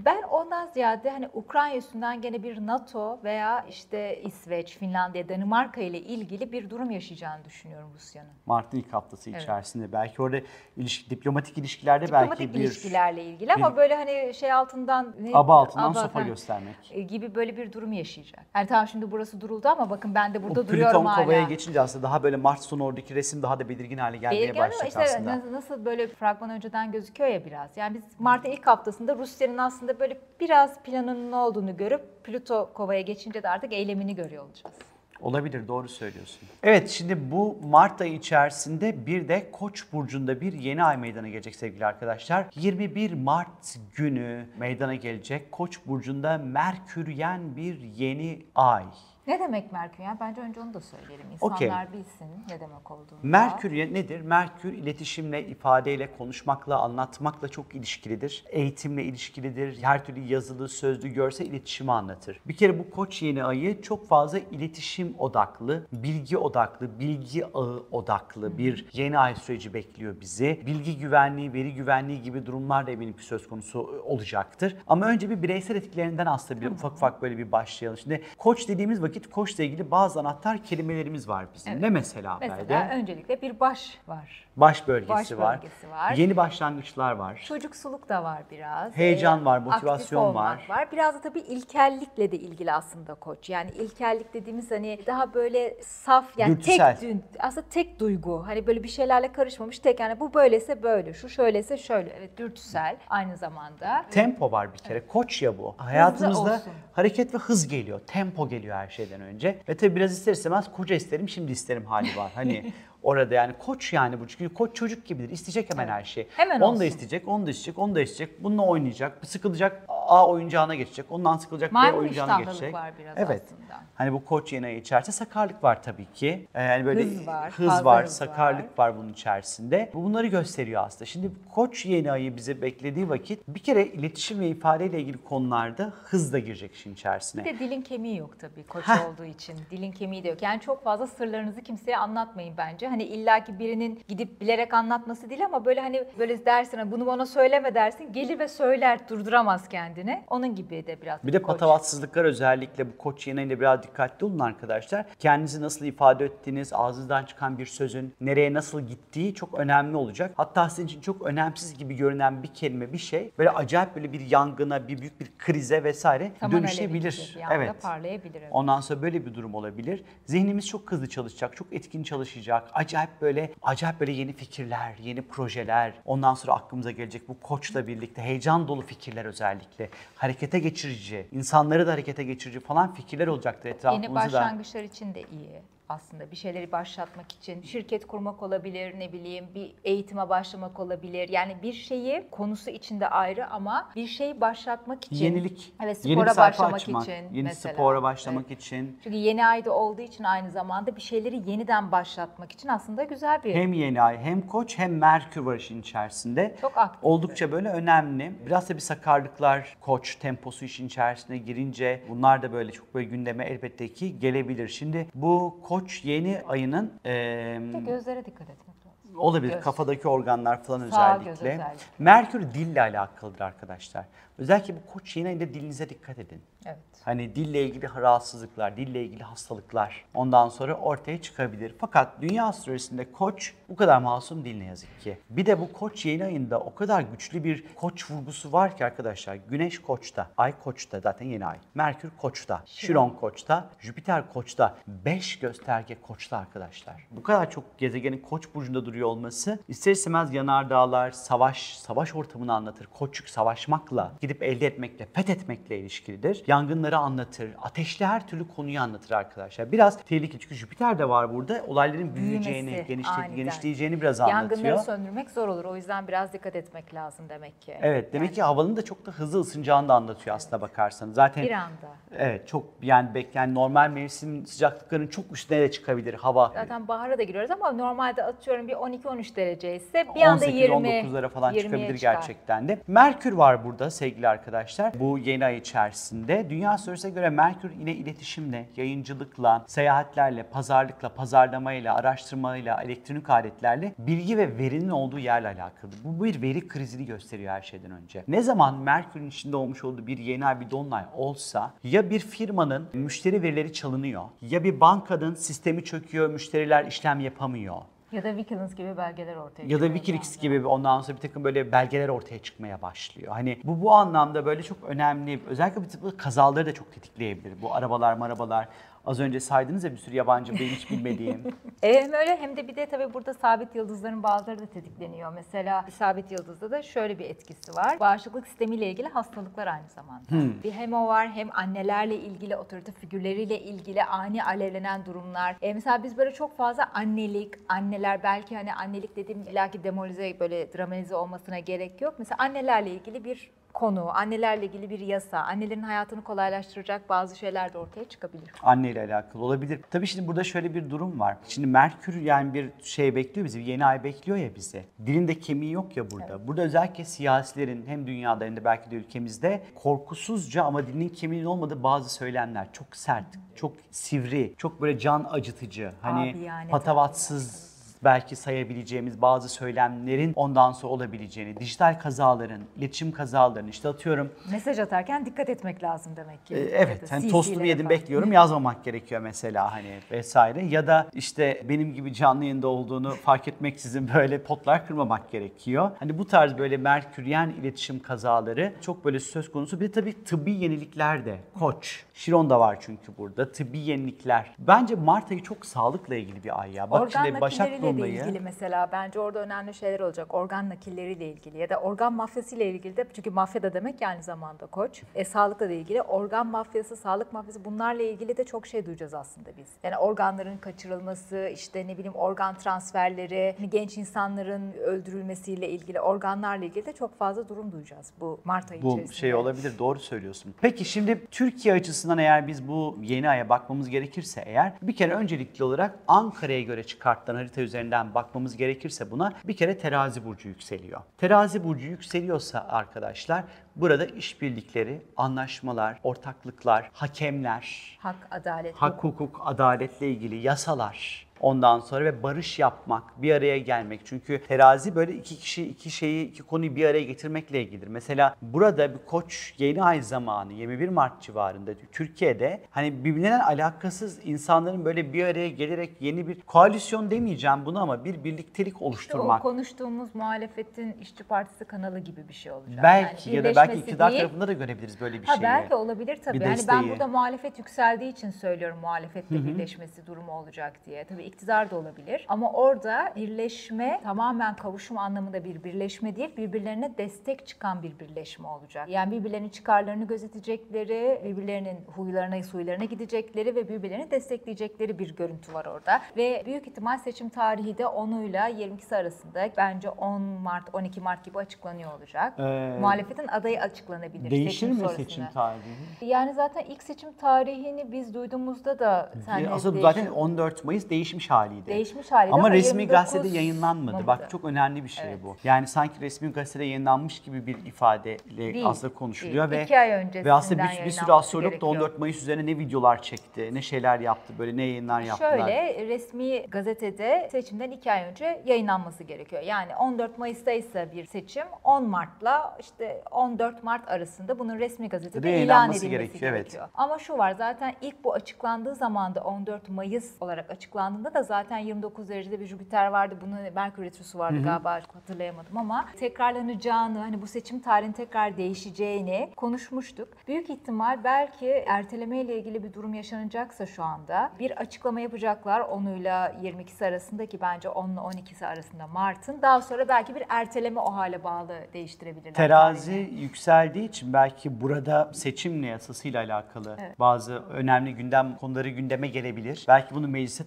Ben ondan ziyade hani Ukrayna üstünden gene bir NATO veya işte İsveç, Finlandiya, Danimarka ile ilgili bir durum yaşayacağını düşünüyorum Rusya'nın. Mart'ın ilk haftası Evet. içerisinde. Belki orada ilişki, diplomatik ilişkilerde Diplomatik belki bir ilişkilerle ilgili ama böyle hani şey altından ne- aba altından aba- sopa göstermek. e, gibi böyle bir durum yaşayacak. Yani tamam şimdi burası duruldu ama bakın ben de burada O duruyorum Plüton hala. kovaya geçince aslında daha böyle Mart sonu oradaki resim daha da belirgin hale gelmeye Belirgin başlayacak işte aslında. nasıl, nasıl böyle fragman önceden gözüküyor ya biraz. Yani biz Mart'ın ilk haftasında Rusya'nın aslında böyle biraz planının ne olduğunu görüp Plüto kovaya geçince de artık eylemini görüyor olacağız. Olabilir doğru söylüyorsun. Evet şimdi bu Mart ayı içerisinde bir de Koç burcunda bir yeni ay meydana gelecek sevgili arkadaşlar. 21 Mart günü meydana gelecek Koç burcunda Merküryen bir yeni ay. Ne demek Merkür ya? Bence önce onu da söyleyelim. İnsanlar Okey. bilsin ne demek olduğunu. Merkür nedir? Merkür iletişimle, ifadeyle, konuşmakla, anlatmakla çok ilişkilidir. Eğitimle ilişkilidir. Her türlü yazılı, sözlü, görsel iletişimi anlatır. Bir kere bu koç yeni ayı çok fazla iletişim odaklı, bilgi odaklı, bilgi ağı odaklı bir yeni ay süreci bekliyor bizi. Bilgi güvenliği, veri güvenliği gibi durumlar da eminim ki söz konusu olacaktır. Ama önce bir bireysel etkilerinden aslında bir ufak ufak böyle bir başlayalım. Şimdi koç dediğimiz vakit koçla ilgili bazı anahtar kelimelerimiz var bizim. Evet. Ne mesela, Mesela Belde? öncelikle bir baş var. Baş bölgesi Baş var. bölgesi var. Yeni başlangıçlar var. Çocuksuluk da var biraz. Heyecan Ee, var, motivasyon olmak var. Biraz da tabii ilkellikle de ilgili aslında koç. Yani ilkellik dediğimiz hani daha böyle saf yani Dürtüsel. tek aslında tek duygu. Hani böyle bir şeylerle karışmamış tek yani bu böylese böyle, şu şöylese şöyle. Evet dürtüsel aynı zamanda. Tempo var bir kere. Koç ya bu. Hayatımızda hareket ve hız geliyor. Tempo geliyor her şeyden önce. Ve tabii biraz ister istemez koca isterim, şimdi isterim hali var. Hani orada yani koç yani bu. Çünkü koç çocuk gibidir. İsteyecek hemen her şeyi. Hemen onu olsun. da isteyecek, onu da isteyecek, onu da isteyecek. Bununla oynayacak, sıkılacak, A oyuncağına geçecek. Ondan sıkılacak, B Maymun oyuncağına geçecek. var biraz evet. aslında. Hani bu koç yeni ayı içerisinde sakarlık var tabii ki. Ee, Yani böyle Hız var, hız var, hız sakarlık var bunun içerisinde. Bu bunları gösteriyor aslında. Şimdi koç yeni ayı bize beklediği vakit bir kere iletişim ve ifadeyle ilgili konularda hız da girecek işin içerisine. Bir de dilin kemiği yok tabii koç Heh. olduğu için. Dilin kemiği de yok. Yani çok fazla sırlarınızı kimseye anlatmayın bence. Hani illaki birinin gidip bilerek anlatması değil ama böyle hani böyle dersin hani bunu bana söyleme dersin. Gelir ve söyler durduramaz kendini. Onun gibi de biraz Bir de koç. patavatsızlıklar özellikle bu koç ayında biraz dikkatli olun arkadaşlar. Kendinizi nasıl ifade ettiğiniz, ağzınızdan çıkan bir sözün nereye nasıl gittiği çok önemli olacak. Hatta sizin için çok önemsiz gibi görünen bir kelime, bir şey böyle acayip böyle bir yangına, bir büyük bir krize vesaire alevi dönüşebilir. bir anda Evet. parlayabilir. evet. Ondan sonra böyle bir durum olabilir. Zihnimiz çok hızlı çalışacak, çok etkin çalışacak. Acayip böyle acayip böyle yeni fikirler, yeni projeler. Ondan sonra aklımıza gelecek bu koçla birlikte heyecan dolu fikirler özellikle. Harekete geçirici, insanları da harekete geçirici falan fikirler olacaktır Yeni etrafımızda da. başlangıçlar için de iyi. Aslında. Bir şeyleri başlatmak için şirket kurmak olabilir, ne bileyim bir eğitime başlamak olabilir. Yani bir şeyi konusu içinde ayrı ama bir şeyi başlatmak için. Yenilik. Evet, yeni bir spora sayfa başlamak açmak, için Yeni mesela. spora başlamak Evet. için. Çünkü yeni ayda olduğu için aynı zamanda bir şeyleri yeniden başlatmak için aslında güzel bir Hem yeni ay hem koç hem merkür var işin içerisinde. Çok aktif. Oldukça böyle önemli. Biraz da bir sakarlıklar, koç temposu işin içerisine girince bunlar da böyle çok böyle gündeme elbette ki gelebilir. Şimdi bu koç yeni ayının de gözlere dikkat etmek lazım. olabilir Göz. kafadaki organlar falan Sağ göz özellikle. özellikle. Merkür dille alakalıdır arkadaşlar. Özellikle bu koç yeni ayında dilinize dikkat edin. Evet. Hani dille ilgili rahatsızlıklar, dille ilgili hastalıklar ondan sonra ortaya çıkabilir. Fakat dünya astrolojisinde koç bu kadar masum değil ne yazık ki. Bir de bu koç yeni ayında o kadar güçlü bir koç vurgusu var ki arkadaşlar. Güneş koçta, ay koçta zaten yeni ay. Merkür koçta, Şiron koçta, Jüpiter koçta, 5 gösterge koçta arkadaşlar. Bu kadar çok gezegenin koç burcunda duruyor olması ister istemez yanardağlar, savaş, savaş ortamını anlatır. Koçluk savaşmakla, gidip elde etmekle, fethetmekle ilişkilidir. Yangınları anlatır, ateşli her türlü konuyu anlatır arkadaşlar. Biraz tehlikeli çünkü Jüpiter de var burada. Olayların büyüyeceğini, Büyümesi, genişle, aniden. genişleyeceğini biraz anlatıyor. Yangınları söndürmek zor olur. O yüzden biraz dikkat etmek lazım demek ki. Evet demek ki havanın da çok da hızlı ısınacağını da anlatıyor aslında bakarsanız. Zaten Bir anda. evet çok yani bekleyen normal mevsim sıcaklıklarının çok üstüne de çıkabilir hava. Zaten bahara da giriyoruz ama normalde atıyorum bir 12-13 derece ise bir anda 20 18-19'lara falan 20'ye çıkabilir çıkar. gerçekten de. Merkür var burada sevgili arkadaşlar. Bu yeni ay içerisinde. Dünya astrolojisine göre Merkür yine iletişimle, yayıncılıkla, seyahatlerle, pazarlıkla, pazarlamayla, araştırmayla, elektronik aletlerle bilgi ve verinin olduğu yerle alakalı. Bu bir veri krizini gösteriyor her şeyden önce. Ne zaman Merkür'ün içinde olmuş olduğu bir yeni ay, bir dolunay olsa ya bir firmanın müşteri verileri çalınıyor ya bir bankanın sistemi çöküyor, müşteriler işlem yapamıyor. Ya da Wikileaks gibi belgeler ortaya Ya da Wikileaks gibi ondan sonra bir takım böyle belgeler ortaya çıkmaya başlıyor. Hani bu bu anlamda böyle çok önemli. Özellikle bir kazaları da çok tetikleyebilir. Bu arabalar, marabalar. Az önce saydınız ya bir sürü yabancı benim hiç bilmediğim. E, hem öyle hem de bir de tabii burada sabit yıldızların bazıları da tetikleniyor. Mesela bir sabit yıldızda da şöyle bir etkisi var. Bağışıklık sistemiyle ilgili hastalıklar aynı zamanda. Hmm. Bir hem o var hem annelerle ilgili, otorite figürleriyle ilgili ani alevlenen durumlar. E, mesela biz böyle çok fazla annelik, anneler belki hani annelik dediğim illaki demolize böyle dramatize olmasına gerek yok. Mesela annelerle ilgili bir konu, annelerle ilgili bir yasa, annelerin hayatını kolaylaştıracak bazı şeyler de ortaya çıkabilir. Anneyle alakalı olabilir. Tabii şimdi burada şöyle bir durum var. Şimdi Merkür yani bir şey bekliyor bizi, yeni ay bekliyor ya bizi. Dilinde kemiği yok ya burada. Burada özellikle siyasilerin hem dünyada hem de belki de ülkemizde korkusuzca ama dilinin kemiğinin olmadığı bazı söylemler çok sert, çok sivri, çok böyle can acıtıcı. Hani yani patavatsız belki sayabileceğimiz bazı söylemlerin ondan sonra olabileceğini, dijital kazaların, iletişim kazalarının işte atıyorum Mesaj atarken dikkat etmek lazım demek ki. ee, Evet, hani tostumu yedim falan. bekliyorum yazmamak gerekiyor mesela hani vesaire. Ya da işte benim gibi canlı yayında olduğunu fark etmeksizin böyle potlar kırmamak gerekiyor. Hani bu tarz böyle merküryen iletişim kazaları çok böyle söz konusu. Bir de tabii tıbbi yenilikler de. Koç. Şiron da var çünkü burada. Tıbbi yenilikler. Bence Mart ayı çok sağlıkla ilgili bir ay ya. Bak organ şimdi Başak Dolunay'ı. ilgili mesela bence orada önemli şeyler olacak. Organ nakilleriyle ilgili ya da organ mafyasıyla ilgili de çünkü mafya da demek yani zamanda koç. E, sağlıkla da ilgili organ mafyası, sağlık mafyası bunlarla ilgili de çok şey duyacağız aslında biz. Yani organların kaçırılması, işte ne bileyim organ transferleri, hani genç insanların öldürülmesiyle ilgili organlarla ilgili de çok fazla durum duyacağız bu Mart ayı Bu içerisinde. şey olabilir doğru söylüyorsun. Peki şimdi Türkiye açısından eğer biz bu yeni aya bakmamız gerekirse eğer bir kere öncelikli olarak Ankara'ya göre çıkartılan harita üzerinden bakmamız gerekirse buna bir kere terazi burcu yükseliyor. Terazi burcu yükseliyorsa arkadaşlar burada işbirlikleri, anlaşmalar, ortaklıklar, hakemler, Hak, adalet, hak, hukuk, adaletle ilgili yasalar Ondan sonra ve barış yapmak, bir araya gelmek. Çünkü terazi böyle iki kişi, iki şeyi, iki konuyu bir araya getirmekle ilgilidir. Mesela burada bir koç yeni ay zamanı 21 Mart civarında Türkiye'de hani birbirinden alakasız insanların böyle bir araya gelerek yeni bir koalisyon demeyeceğim bunu ama bir birliktelik İşte o oluşturmak. konuştuğumuz muhalefetin işçi partisi kanalı gibi bir şey olacak. belki Yani ya da belki iktidar değil, tarafında da görebiliriz böyle bir Ha şeyi. belki olabilir tabii. Bir Yani ben burada muhalefet yükseldiği için söylüyorum muhalefetle birleşmesi durumu olacak diye. Tabii iktidar da olabilir. Ama orada birleşme tamamen kavuşum anlamında bir birleşme değil, birbirlerine destek çıkan bir birleşme olacak. Yani birbirlerinin çıkarlarını gözetecekleri, birbirlerinin huylarına, suylarına gidecekleri ve birbirlerini destekleyecekleri bir görüntü var orada. Ve büyük ihtimal seçim tarihi de 10'uyla 22'si arasında bence 10 Mart, 12 Mart gibi açıklanıyor olacak. Ee, Muhalefetin adayı açıklanabilir. Değişir mi sonrasında. seçim tarihi? Yani zaten ilk seçim tarihini biz duyduğumuzda da senle Aslında değişim- zaten 14 Mayıs değişmiş haliydi. değişmiş halde Ama ama resmi 29 gazetede yayınlanmadı. Bak çok önemli bir şey Evet. bu. Yani sanki resmi gazetede yayınlanmış gibi bir ifadeyle Değil, aslında konuşuluyor değil. ve İki ay öncesinden ve aslında bir, bir sürü astrolog da gerekiyor. 14 Mayıs üzerine ne videolar çekti, ne şeyler yaptı, böyle ne yayınlar yaptılar. Şöyle resmi gazetede seçimden iki ay önce yayınlanması gerekiyor. Yani 14 Mayıs'ta ise bir seçim 10 Mart'la işte 14 Mart arasında bunun resmi gazetede ilan edilmesi gerekiyor, gerekiyor. evet. Ama şu var zaten ilk bu açıklandığı zaman da 14 Mayıs olarak açıklandığında da zaten 29 derecede bir Jüpiter vardı. Bunun Merkür Retrosu vardı galiba hatırlayamadım ama tekrarlanacağını hani bu seçim tarihinin tekrar değişeceğini konuşmuştuk. Büyük ihtimal belki erteleme ile ilgili bir durum yaşanacaksa şu anda bir açıklama yapacaklar 10'uyla 22'si arasında ki bence 10 ile 12'si arasında Mart'ın. Daha sonra belki bir erteleme o hale bağlı değiştirebilirler. Terazi tarihini. yükseldiği için belki burada seçimle yasasıyla alakalı bazı önemli gündem konuları gündeme gelebilir. Belki bunu meclise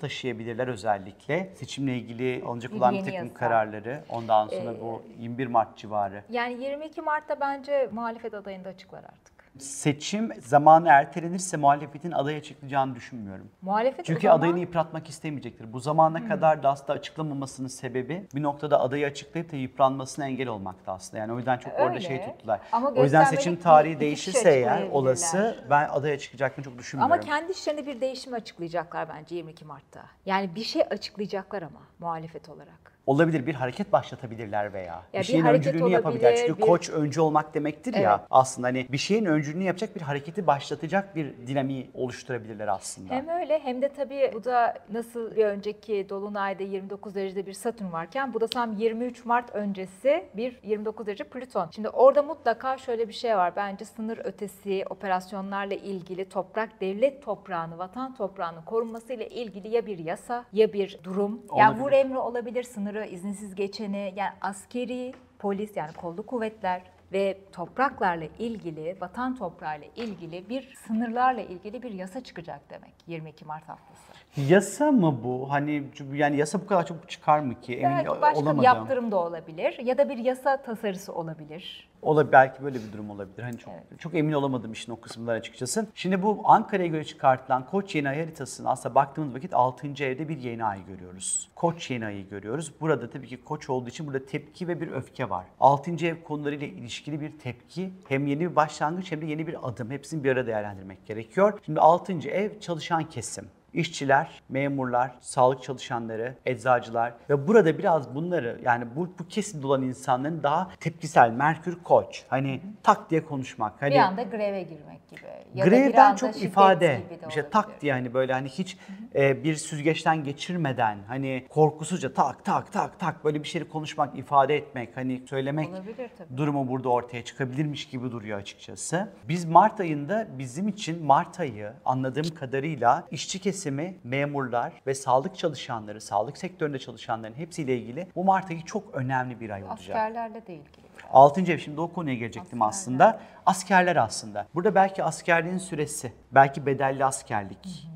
taşıyabilirler özellikle. Seçimle ilgili alınacak olan bir takım yasa. kararları ondan sonra Ee, bu 21 Mart civarı. Yani 22 Mart'ta bence muhalefet adayını da açıklar artık. Seçim zamanı ertelenirse muhalefetin aday açıklayacağını düşünmüyorum. Muhalefet Çünkü zaman- adayını yıpratmak istemeyecektir. Bu zamana kadar da aslında açıklamamasının sebebi bir noktada adayı açıklayıp da yıpranmasına engel olmaktı aslında. Yani o yüzden çok orada Öyle. şey tuttular. Ama o yüzden seçim tarihi değişirse eğer olası ben adaya çıkacaklarını çok düşünmüyorum. Ama kendi işlerinde bir değişim açıklayacaklar bence 22 Mart'ta. Yani bir şey açıklayacaklar ama muhalefet olarak. Olabilir bir hareket başlatabilirler veya Ya bir bir şeyin öncülüğünü yapabilirler. olabilir, Çünkü bir- koç öncü olmak demektir ya Evet. aslında hani bir şeyin öncülüğünü yapacak bir hareketi başlatacak bir dinamiği oluşturabilirler aslında. Hem öyle hem de tabii bu da nasıl bir önceki Dolunay'da 29 derecede bir Satürn varken bu da tam 23 Mart öncesi bir 29 derece Plüton. Şimdi orada mutlaka şöyle bir şey var. Bence sınır ötesi operasyonlarla ilgili toprak, devlet toprağını, vatan toprağının korunması ile ilgili ya bir yasa ya bir durum. Yani vur Olabilir. emri olabilir, sınırı izinsiz geçeni, yani askeri, polis yani kolluk kuvvetler ve topraklarla ilgili, vatan toprağıyla ilgili bir sınırlarla ilgili bir yasa çıkacak demek 22 Mart haftası. Yasa mı bu? Hani yani yasa bu kadar çok çıkar mı ki? Emin Belki başka bir olamadım. yaptırım da olabilir ya da bir yasa tasarısı olabilir. Olabilir, belki böyle bir durum olabilir. Hani çok çok emin olamadım işin o kısımları açıkçası. Şimdi bu Ankara'ya göre çıkartılan Koç yeni ay haritasını aslında baktığımız vakit 6. evde bir yeni ay görüyoruz. Koç yeni ayı görüyoruz. Burada tabii ki Koç olduğu için burada tepki ve bir öfke var. 6. ev konularıyla ilişkili bir tepki hem yeni bir başlangıç hem de yeni bir adım. Hepsini bir arada değerlendirmek gerekiyor. Şimdi 6. ev çalışan kesim. İşçiler, memurlar, sağlık çalışanları, eczacılar ve burada biraz bunları yani bu, bu kesimde olan insanların daha tepkisel, Merkür Koç hani tak diye konuşmak. Hani Bir anda greve girmek gibi. Ya bir Grevden çok ifade. İşte olabilir. tak diye hani böyle hani hiç e, bir süzgeçten geçirmeden hani korkusuzca tak tak tak tak böyle bir şeyi konuşmak, ifade etmek, hani söylemek Olabilir tabii. durumu burada ortaya çıkabilirmiş gibi duruyor açıkçası. Biz Mart ayında bizim için Mart ayı anladığım kadarıyla işçi kesimi, memurlar ve sağlık çalışanları, sağlık sektöründe çalışanların hepsiyle ilgili bu Mart ayı çok önemli bir ay olacak. Askerlerle de ilgili. Altıncı ev şimdi o konuya gelecektim Askerler. aslında. Askerler aslında. Burada belki askerliğin süresi, belki bedelli askerlik.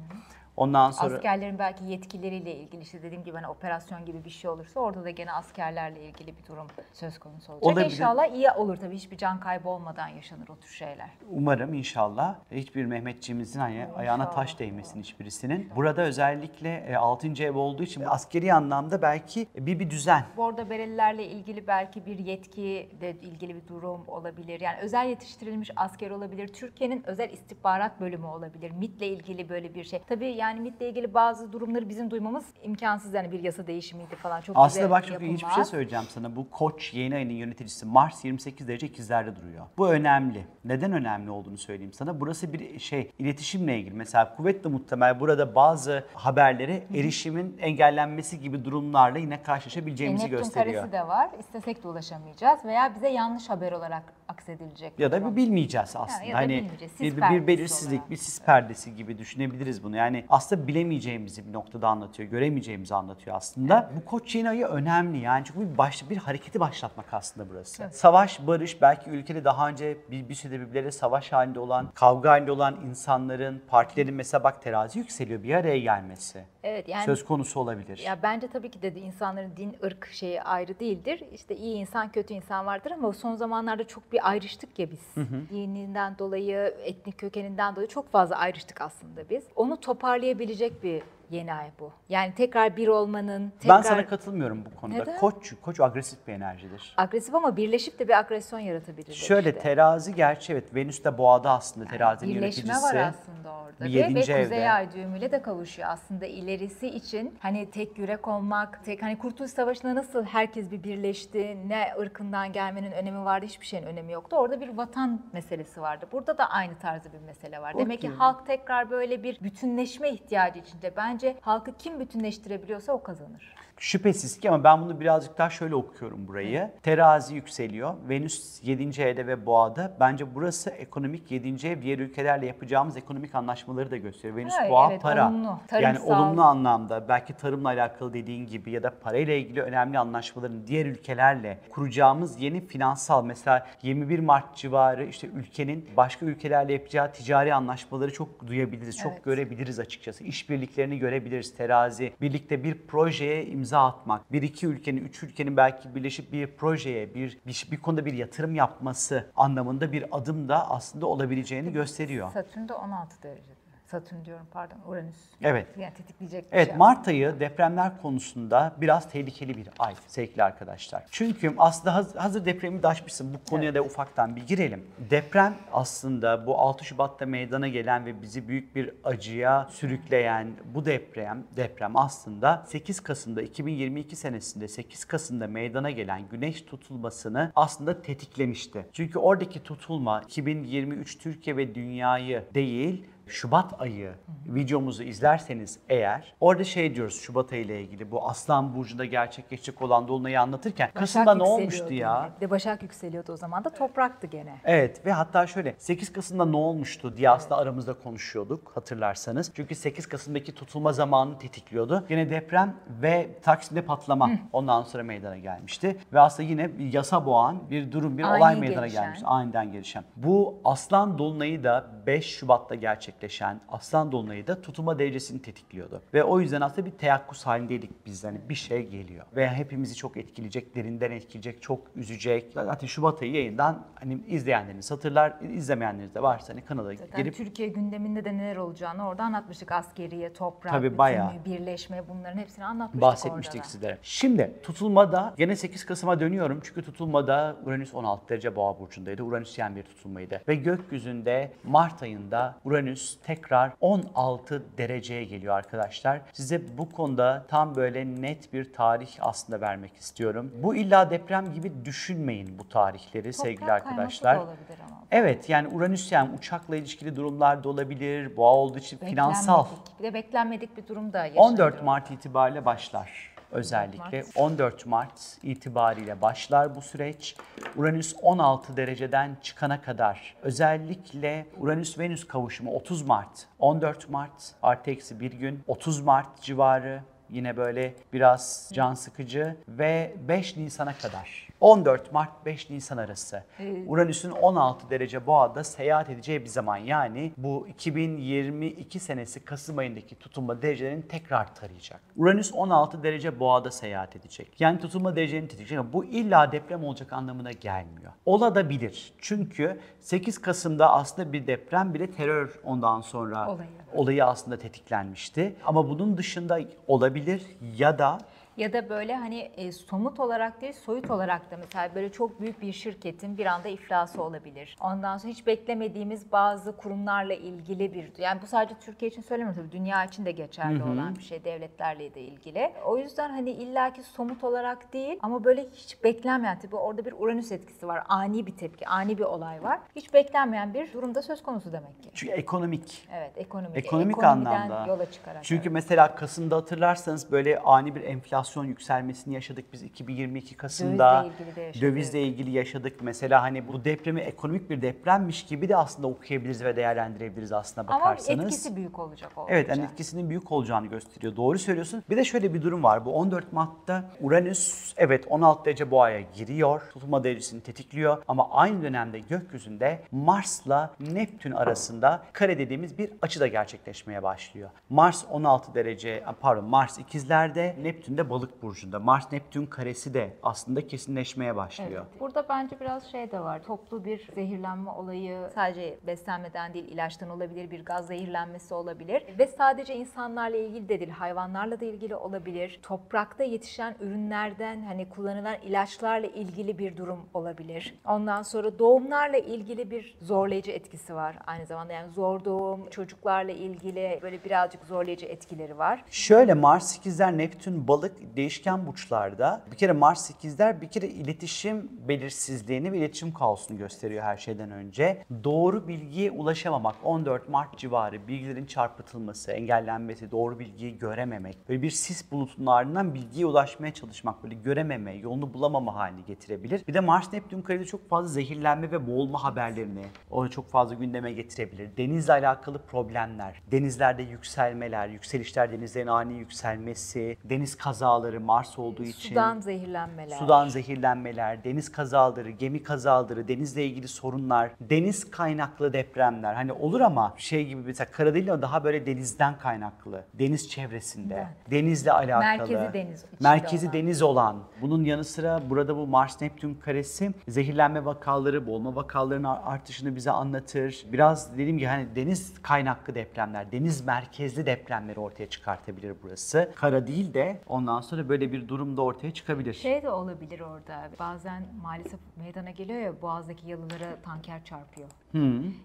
Ondan sonra Askerlerin belki yetkileriyle ilgili işte dediğim gibi hani operasyon gibi bir şey olursa orada da gene askerlerle ilgili bir durum söz konusu olacak. Olabilir. İnşallah iyi olur tabii hiçbir can kaybı olmadan yaşanır o tür şeyler. umarım inşallah hiçbir Mehmetçiğimizin hani ayağına taş değmesin hiçbirisinin. Burada özellikle e, 6. ev olduğu için askeri anlamda belki bir bir düzen. Bordo berelilerle ilgili belki bir yetki de ilgili bir durum olabilir. Yani özel yetiştirilmiş asker olabilir. Türkiye'nin özel istihbarat bölümü olabilir. MIT'le ilgili böyle bir şey. Tabii yani MIT'le ilgili bazı durumları bizim duymamız imkansız. Yani bir yasa değişimiydi falan. Çok Aslında bak çok ilginç bir şey söyleyeceğim sana. Bu Koç yeni ayının yöneticisi Mars 28 derece ikizlerde duruyor. Bu önemli. Neden önemli olduğunu söyleyeyim sana. Burası bir şey iletişimle ilgili. Mesela kuvvetle muhtemel burada bazı haberlere erişimin engellenmesi gibi durumlarla yine karşılaşabileceğimizi E, Neptün gösteriyor. karesi de var. İstesek de ulaşamayacağız veya bize yanlış haber olarak aksedilecek. Ya da bir bilmeyeceğiz aslında. ya da hani bilmeyeceğiz. Bir, bir belirsizlik, olarak. bir sis perdesi gibi düşünebiliriz bunu. Yani aslında bilemeyeceğimizi bir noktada anlatıyor, göremeyeceğimizi anlatıyor aslında. Bu koç yeni ayı önemli yani çünkü bir, baş, bir hareketi başlatmak aslında burası. Savaş, barış, belki ülkede daha önce bir, bir sürü birbirleriyle savaş halinde olan, kavga halinde olan insanların, partilerin mesela bak terazi yükseliyor bir araya gelmesi. Evet yani Söz konusu olabilir. Ya bence tabii ki de insanların din, ırk şeyi ayrı değildir. İşte iyi insan, kötü insan vardır ama son zamanlarda çok bir ayrıştık ya biz. Dininden dolayı, etnik kökeninden dolayı çok fazla ayrıştık aslında biz. Onu toparlayabilecek bir yeni ay bu. Yani tekrar bir olmanın, tekrar Ben sana katılmıyorum bu konuda. Neden? Koç, koç agresif bir enerjidir. agresif ama birleşip de bir agresyon yaratabilir. Şöyle işte. terazi gerçi evet Venüs de boğada aslında terazinin Birleşme yöneticisi. var aslında orada. Bir Ve, ve evde. Kuzey Ay düğümüyle de kavuşuyor aslında ilerisi için. Hani tek yürek olmak, tek hani Kurtuluş Savaşı'nda nasıl herkes bir birleşti, ne ırkından gelmenin önemi vardı, hiçbir şeyin önemi yoktu. Orada bir vatan meselesi vardı. Burada da aynı tarzda bir mesele var. Demek ki halk tekrar böyle bir bütünleşme ihtiyacı içinde. Bence halkı kim bütünleştirebiliyorsa o kazanır. Şüphesiz ki ama ben bunu birazcık daha şöyle okuyorum burayı. Terazi yükseliyor. Venüs 7. evde ve boğada. Bence burası ekonomik 7. ev. Diğer ülkelerle yapacağımız ekonomik anlaşmaları da gösteriyor. Venüs Evet, boğa evet, para. olumlu. Yani Tarımsal. olumlu anlamda belki tarımla alakalı dediğin gibi ya da parayla ilgili önemli anlaşmaların diğer ülkelerle kuracağımız yeni finansal mesela 21 Mart civarı işte ülkenin başka ülkelerle yapacağı ticari anlaşmaları çok duyabiliriz, çok Evet. görebiliriz açıkçası. İşbirliklerini görebiliriz. Terazi birlikte bir projeye imza atmak, bir iki ülkenin, üç ülkenin belki birleşip bir projeye, bir bir, bir konuda bir yatırım yapması anlamında bir adım da aslında olabileceğini gösteriyor. Satürn de 16 derecede. Satürn diyorum pardon, Uranüs. Evet. Yani tetikleyecek bir Evet şey. Mart ayı depremler konusunda biraz tehlikeli bir ay sevgili arkadaşlar. Çünkü aslında haz- hazır depremi de açmışsın bu konuya da ufaktan bir girelim. Deprem aslında bu 6 Şubat'ta meydana gelen ve bizi büyük bir acıya sürükleyen bu deprem deprem aslında 8 Kasım'da 2022 senesinde 8 Kasım'da meydana gelen güneş tutulmasını aslında tetiklemişti. Çünkü oradaki tutulma 2023 Türkiye ve dünyayı değil Şubat ayı videomuzu izlerseniz eğer orada şey diyoruz Şubat ayı ile ilgili bu Aslan Burcu'nda gerçekleşecek olan dolunayı anlatırken Başak Kasım'da ne olmuştu ya? de Başak yükseliyordu o zaman da topraktı gene. Evet ve hatta şöyle 8 Kasım'da ne olmuştu diye aslında aramızda konuşuyorduk hatırlarsanız. Çünkü 8 Kasım'daki tutulma zamanını tetikliyordu. Yine deprem ve Taksim'de patlama ondan sonra meydana gelmişti. Ve aslında yine bir yasa boğan bir durum, bir Ani olay meydana gelişen. gelmişti. Aniden gelişen. Bu Aslan Dolunay'ı da 5 Şubat'ta gerçekleşen Aslan Dolunay'ı da tutulma derecesini tetikliyordu. Ve o yüzden aslında bir teyakkuz halindeydik biz. Hani bir şey geliyor. Ve hepimizi çok etkileyecek, derinden etkileyecek, çok üzecek. Zaten Şubat ayı yayından hani izleyenleriniz hatırlar, izlemeyenleriniz de varsa hani kanala Zaten gelip Türkiye gündeminde de neler olacağını orada anlatmıştık. Askeriye, toprak, Tabii bütünlüğü, bayağı. birleşme bunların hepsini anlatmıştık bahsetmiştik orada da. sizlere. Şimdi tutulmada gene 8 Kasım'a dönüyorum çünkü tutulmada Uranüs 16 derece boğa burcundaydı. Uranüsyen bir tutulmaydı. Ve gökyüzünde Mart ayında Uranüs tekrar 16 dereceye geliyor arkadaşlar. Size bu konuda tam böyle net bir tarih aslında vermek istiyorum. Bu illa deprem gibi düşünmeyin bu tarihleri sevgili Toprak kayması arkadaşlar. da olabilir ama. Evet yani Uranüs yani uçakla ilişkili durumlar da olabilir. Boğa olduğu için finansal Beklenmedik. Bir de beklenmedik bir durum da yaşanıyor. 14 Mart itibariyle başlar. Özellikle 14 Mart itibariyle başlar bu süreç. Uranüs 16 dereceden çıkana kadar özellikle Uranüs-Venüs kavuşumu 30 Mart, 14 Mart artı eksi bir gün, 30 Mart civarı yine böyle biraz can sıkıcı ve 5 Nisan'a kadar. 14 Mart 5 Nisan arası. Uranüs'ün 16 derece boğada seyahat edeceği bir zaman yani bu 2022 senesi Kasım ayındaki tutulma derecelerini tekrar tarayacak. Uranüs 16 derece boğada seyahat edecek. Yani tutulma derecelerini tetikleyecek ama bu illa deprem olacak anlamına gelmiyor. Olabilir. Çünkü 8 Kasım'da aslında bir deprem bile terör ondan sonra Olayı. olayı aslında tetiklenmişti. Ama bunun dışında olabilir ya da Ya da böyle hani e, somut olarak değil soyut olarak da mesela böyle çok büyük bir şirketin bir anda iflası olabilir. Ondan sonra hiç beklemediğimiz bazı kurumlarla ilgili bir yani bu sadece Türkiye için söylemiyorum tabii dünya için de geçerli olan bir şey devletlerle de ilgili. O yüzden hani illaki somut olarak değil ama böyle hiç beklenmeyen tabii orada bir Uranüs etkisi var. Ani bir tepki, ani bir olay var. Hiç beklenmeyen bir durumda söz konusu demek ki. Çünkü ekonomik. Evet, ekonomik. Ekonomik Ekonomiden anlamda. yola çıkarak. Çünkü evet. mesela Kasım'da hatırlarsanız böyle ani bir enflasyon yükselmesini yaşadık biz 2022 Kasım'da. Dövizle ilgili de yaşadık. Dövizle ilgili yaşadık. Mesela hani bu depremi ekonomik bir depremmiş gibi de aslında okuyabiliriz ve değerlendirebiliriz aslında ama bakarsanız. etkisi büyük olacak o. Evet yani etkisinin büyük olacağını gösteriyor. Doğru söylüyorsun. Bir de şöyle bir durum var. Bu 14 Mart'ta Uranüs evet 16 derece boğaya giriyor. Tutulma derecesini tetikliyor. Ama aynı dönemde gökyüzünde Mars'la Neptün arasında kare dediğimiz bir açı da gerçekleşmeye başlıyor. Mars 16 derece pardon Mars ikizlerde Neptün de balık burcunda. Mars Neptün karesi de aslında kesinleşmeye başlıyor. Burada bence biraz şey de var. Toplu bir zehirlenme olayı sadece beslenmeden değil ilaçtan olabilir, bir gaz zehirlenmesi olabilir. Ve sadece insanlarla ilgili de değil, hayvanlarla da ilgili olabilir. Toprakta yetişen ürünlerden hani kullanılan ilaçlarla ilgili bir durum olabilir. Ondan sonra doğumlarla ilgili bir zorlayıcı etkisi var aynı zamanda. Yani zor doğum, çocuklarla ilgili böyle birazcık zorlayıcı etkileri var. Şöyle Mars ikizler, Neptün, balık değişken burçlarda. Bir kere Mars ikizler bir kere iletişim belirsizliğini ve iletişim kaosunu gösteriyor her şeyden önce. Doğru bilgiye ulaşamamak, 14 Mart civarı bilgilerin çarpıtılması, engellenmesi, doğru bilgiyi görememek, böyle bir sis bulutunun ardından bilgiye ulaşmaya çalışmak, böyle görememe, yolunu bulamama halini getirebilir. Bir de Mars Neptün karede çok fazla zehirlenme ve boğulma haberlerini onu çok fazla gündeme getirebilir. Denizle alakalı problemler, denizlerde yükselmeler, yükselişler, denizlerin ani yükselmesi, deniz kazaları Mars olduğu için. Sudan zehirlenmeler. Sudan zehirlenmeler, deniz kazaları, gemi kazaları, denizle ilgili sorunlar, deniz kaynaklı depremler. Hani olur ama şey gibi mesela kara değil ama daha böyle denizden kaynaklı, deniz çevresinde, Evet. denizle alakalı. Merkezi deniz Merkezi olan. deniz olan. Bunun yanı sıra burada bu Mars Neptün karesi zehirlenme vakaları, boğulma vakalarının artışını bize anlatır. Biraz dediğim gibi hani deniz kaynaklı depremler, deniz merkezli depremleri ortaya çıkartabilir burası. Kara değil de ondan sonra böyle bir durum da ortaya çıkabilir. Şey de olabilir orada. Bazen maalesef meydana geliyor ya boğazdaki yalılara tanker çarpıyor.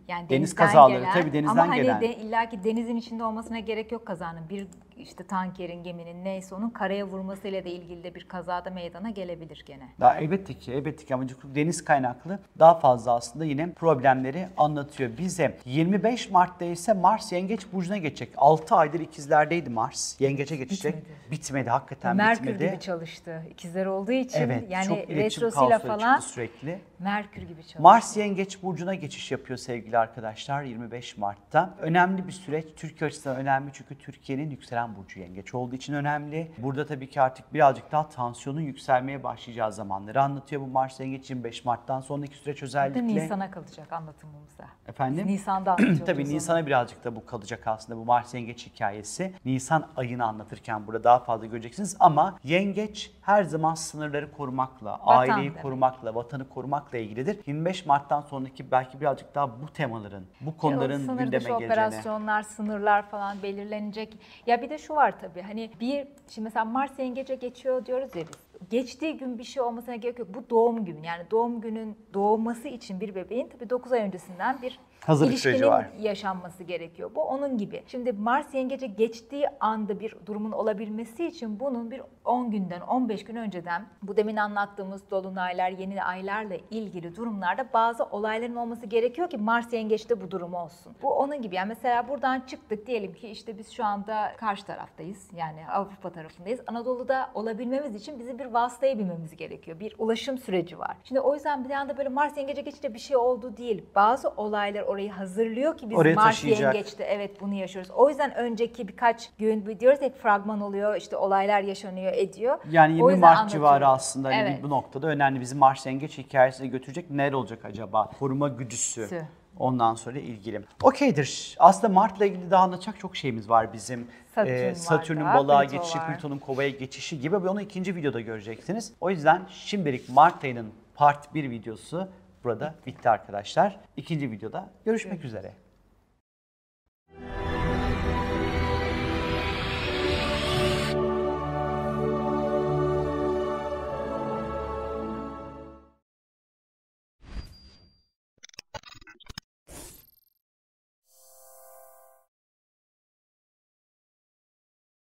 Yani Deniz kazaları, gelen, tabii denizden ama hani gelen. de, illaki denizin içinde olmasına gerek yok kazanın. Bir işte tankerin, geminin neyse onun karaya vurmasıyla da ilgili de bir kazada meydana gelebilir gene. Daha elbette ki, elbette ki ama deniz kaynaklı daha fazla aslında yine problemleri anlatıyor bize. 25 Mart'ta ise Mars Yengeç Burcu'na geçecek. 6 aydır ikizlerdeydi Mars. Yengeç'e geçecek. Bitmedi. Bitmedi, hakikaten Merkür bitmedi. gibi çalıştı. İkizler olduğu için Evet, yani çok retrosuyla falan sürekli. Merkür gibi çalıştı. Mars Yengeç Burcu'na geçiş yapıyor sevgili arkadaşlar 25 Mart'ta. Önemli bir süreç. Türkiye açısından önemli çünkü Türkiye'nin yükselen burcu Yengeç olduğu için önemli. Burada tabii ki artık birazcık daha tansiyonun yükselmeye başlayacağı zamanları anlatıyor bu Mars Yengeç 25 Mart'tan sonraki süreç özellikle. Nisan'a kalacak anlatımımızda. Efendim? Biz Nisan'da anlatıyoruz. Tabii. Nisan'a birazcık da bu kalacak aslında bu Mars Yengeç hikayesi. Nisan ayını anlatırken burada daha fazla göreceksiniz ama Yengeç her zaman sınırları korumakla, aileyi demek. korumakla, vatanı korumakla ilgilidir. 25 Mart'tan sonraki belki birazcık daha bu temaların, bu konuların sınır gündeme dışı geleceğini. operasyonlar, sınırlar falan belirlenecek. Ya bir de şu var tabii hani bir şimdi mesela Mars yengece geçiyor diyoruz ya biz. Geçtiği gün bir şey olmasına gerek yok. Bu doğum günü. Yani doğum günün doğması için bir bebeğin tabii 9 ay öncesinden bir Hazırlık ilişkinin süreci var. yaşanması gerekiyor. Bu onun gibi. Şimdi Mars yengece geçtiği anda bir durumun olabilmesi için bunun bir 10 günden 15 gün önceden bu demin anlattığımız dolunaylar, yeni aylarla ilgili durumlarda bazı olayların olması gerekiyor ki Mars yengeçte bu durum olsun. Bu onun gibi. Yani mesela buradan çıktık diyelim ki işte biz şu anda karşı taraftayız. Yani Avrupa tarafındayız. Anadolu'da olabilmemiz için bizim bir vasıtaya binmemiz gerekiyor. Bir ulaşım süreci var. Şimdi o yüzden bir anda böyle Mars yengece geçince bir şey oldu değil. Bazı olaylar orayı hazırlıyor ki biz Oraya taşıyacak. yengeçte evet bunu yaşıyoruz. O yüzden önceki birkaç gün diyoruz hep fragman oluyor işte olaylar yaşanıyor ediyor. Yani O 20 yüzden Mart anlatıyorum. civarı aslında hani Evet. bu noktada önemli. Bizim Mars Yengeç hikayesine götürecek neler olacak acaba? Koruma güdüsü. Sü. Ondan sonra ilgili. Okeydir. Aslında Mart'la ilgili daha anlatacak çok şeyimiz var bizim. Satürn Ee, Satürn'ün balığa geçişi. Plüton'un kovaya geçişi gibi ve onu ikinci videoda göreceksiniz. O yüzden şimdilik Mart ayının part 1 videosu burada bitti arkadaşlar. İkinci videoda görüşmek üzere.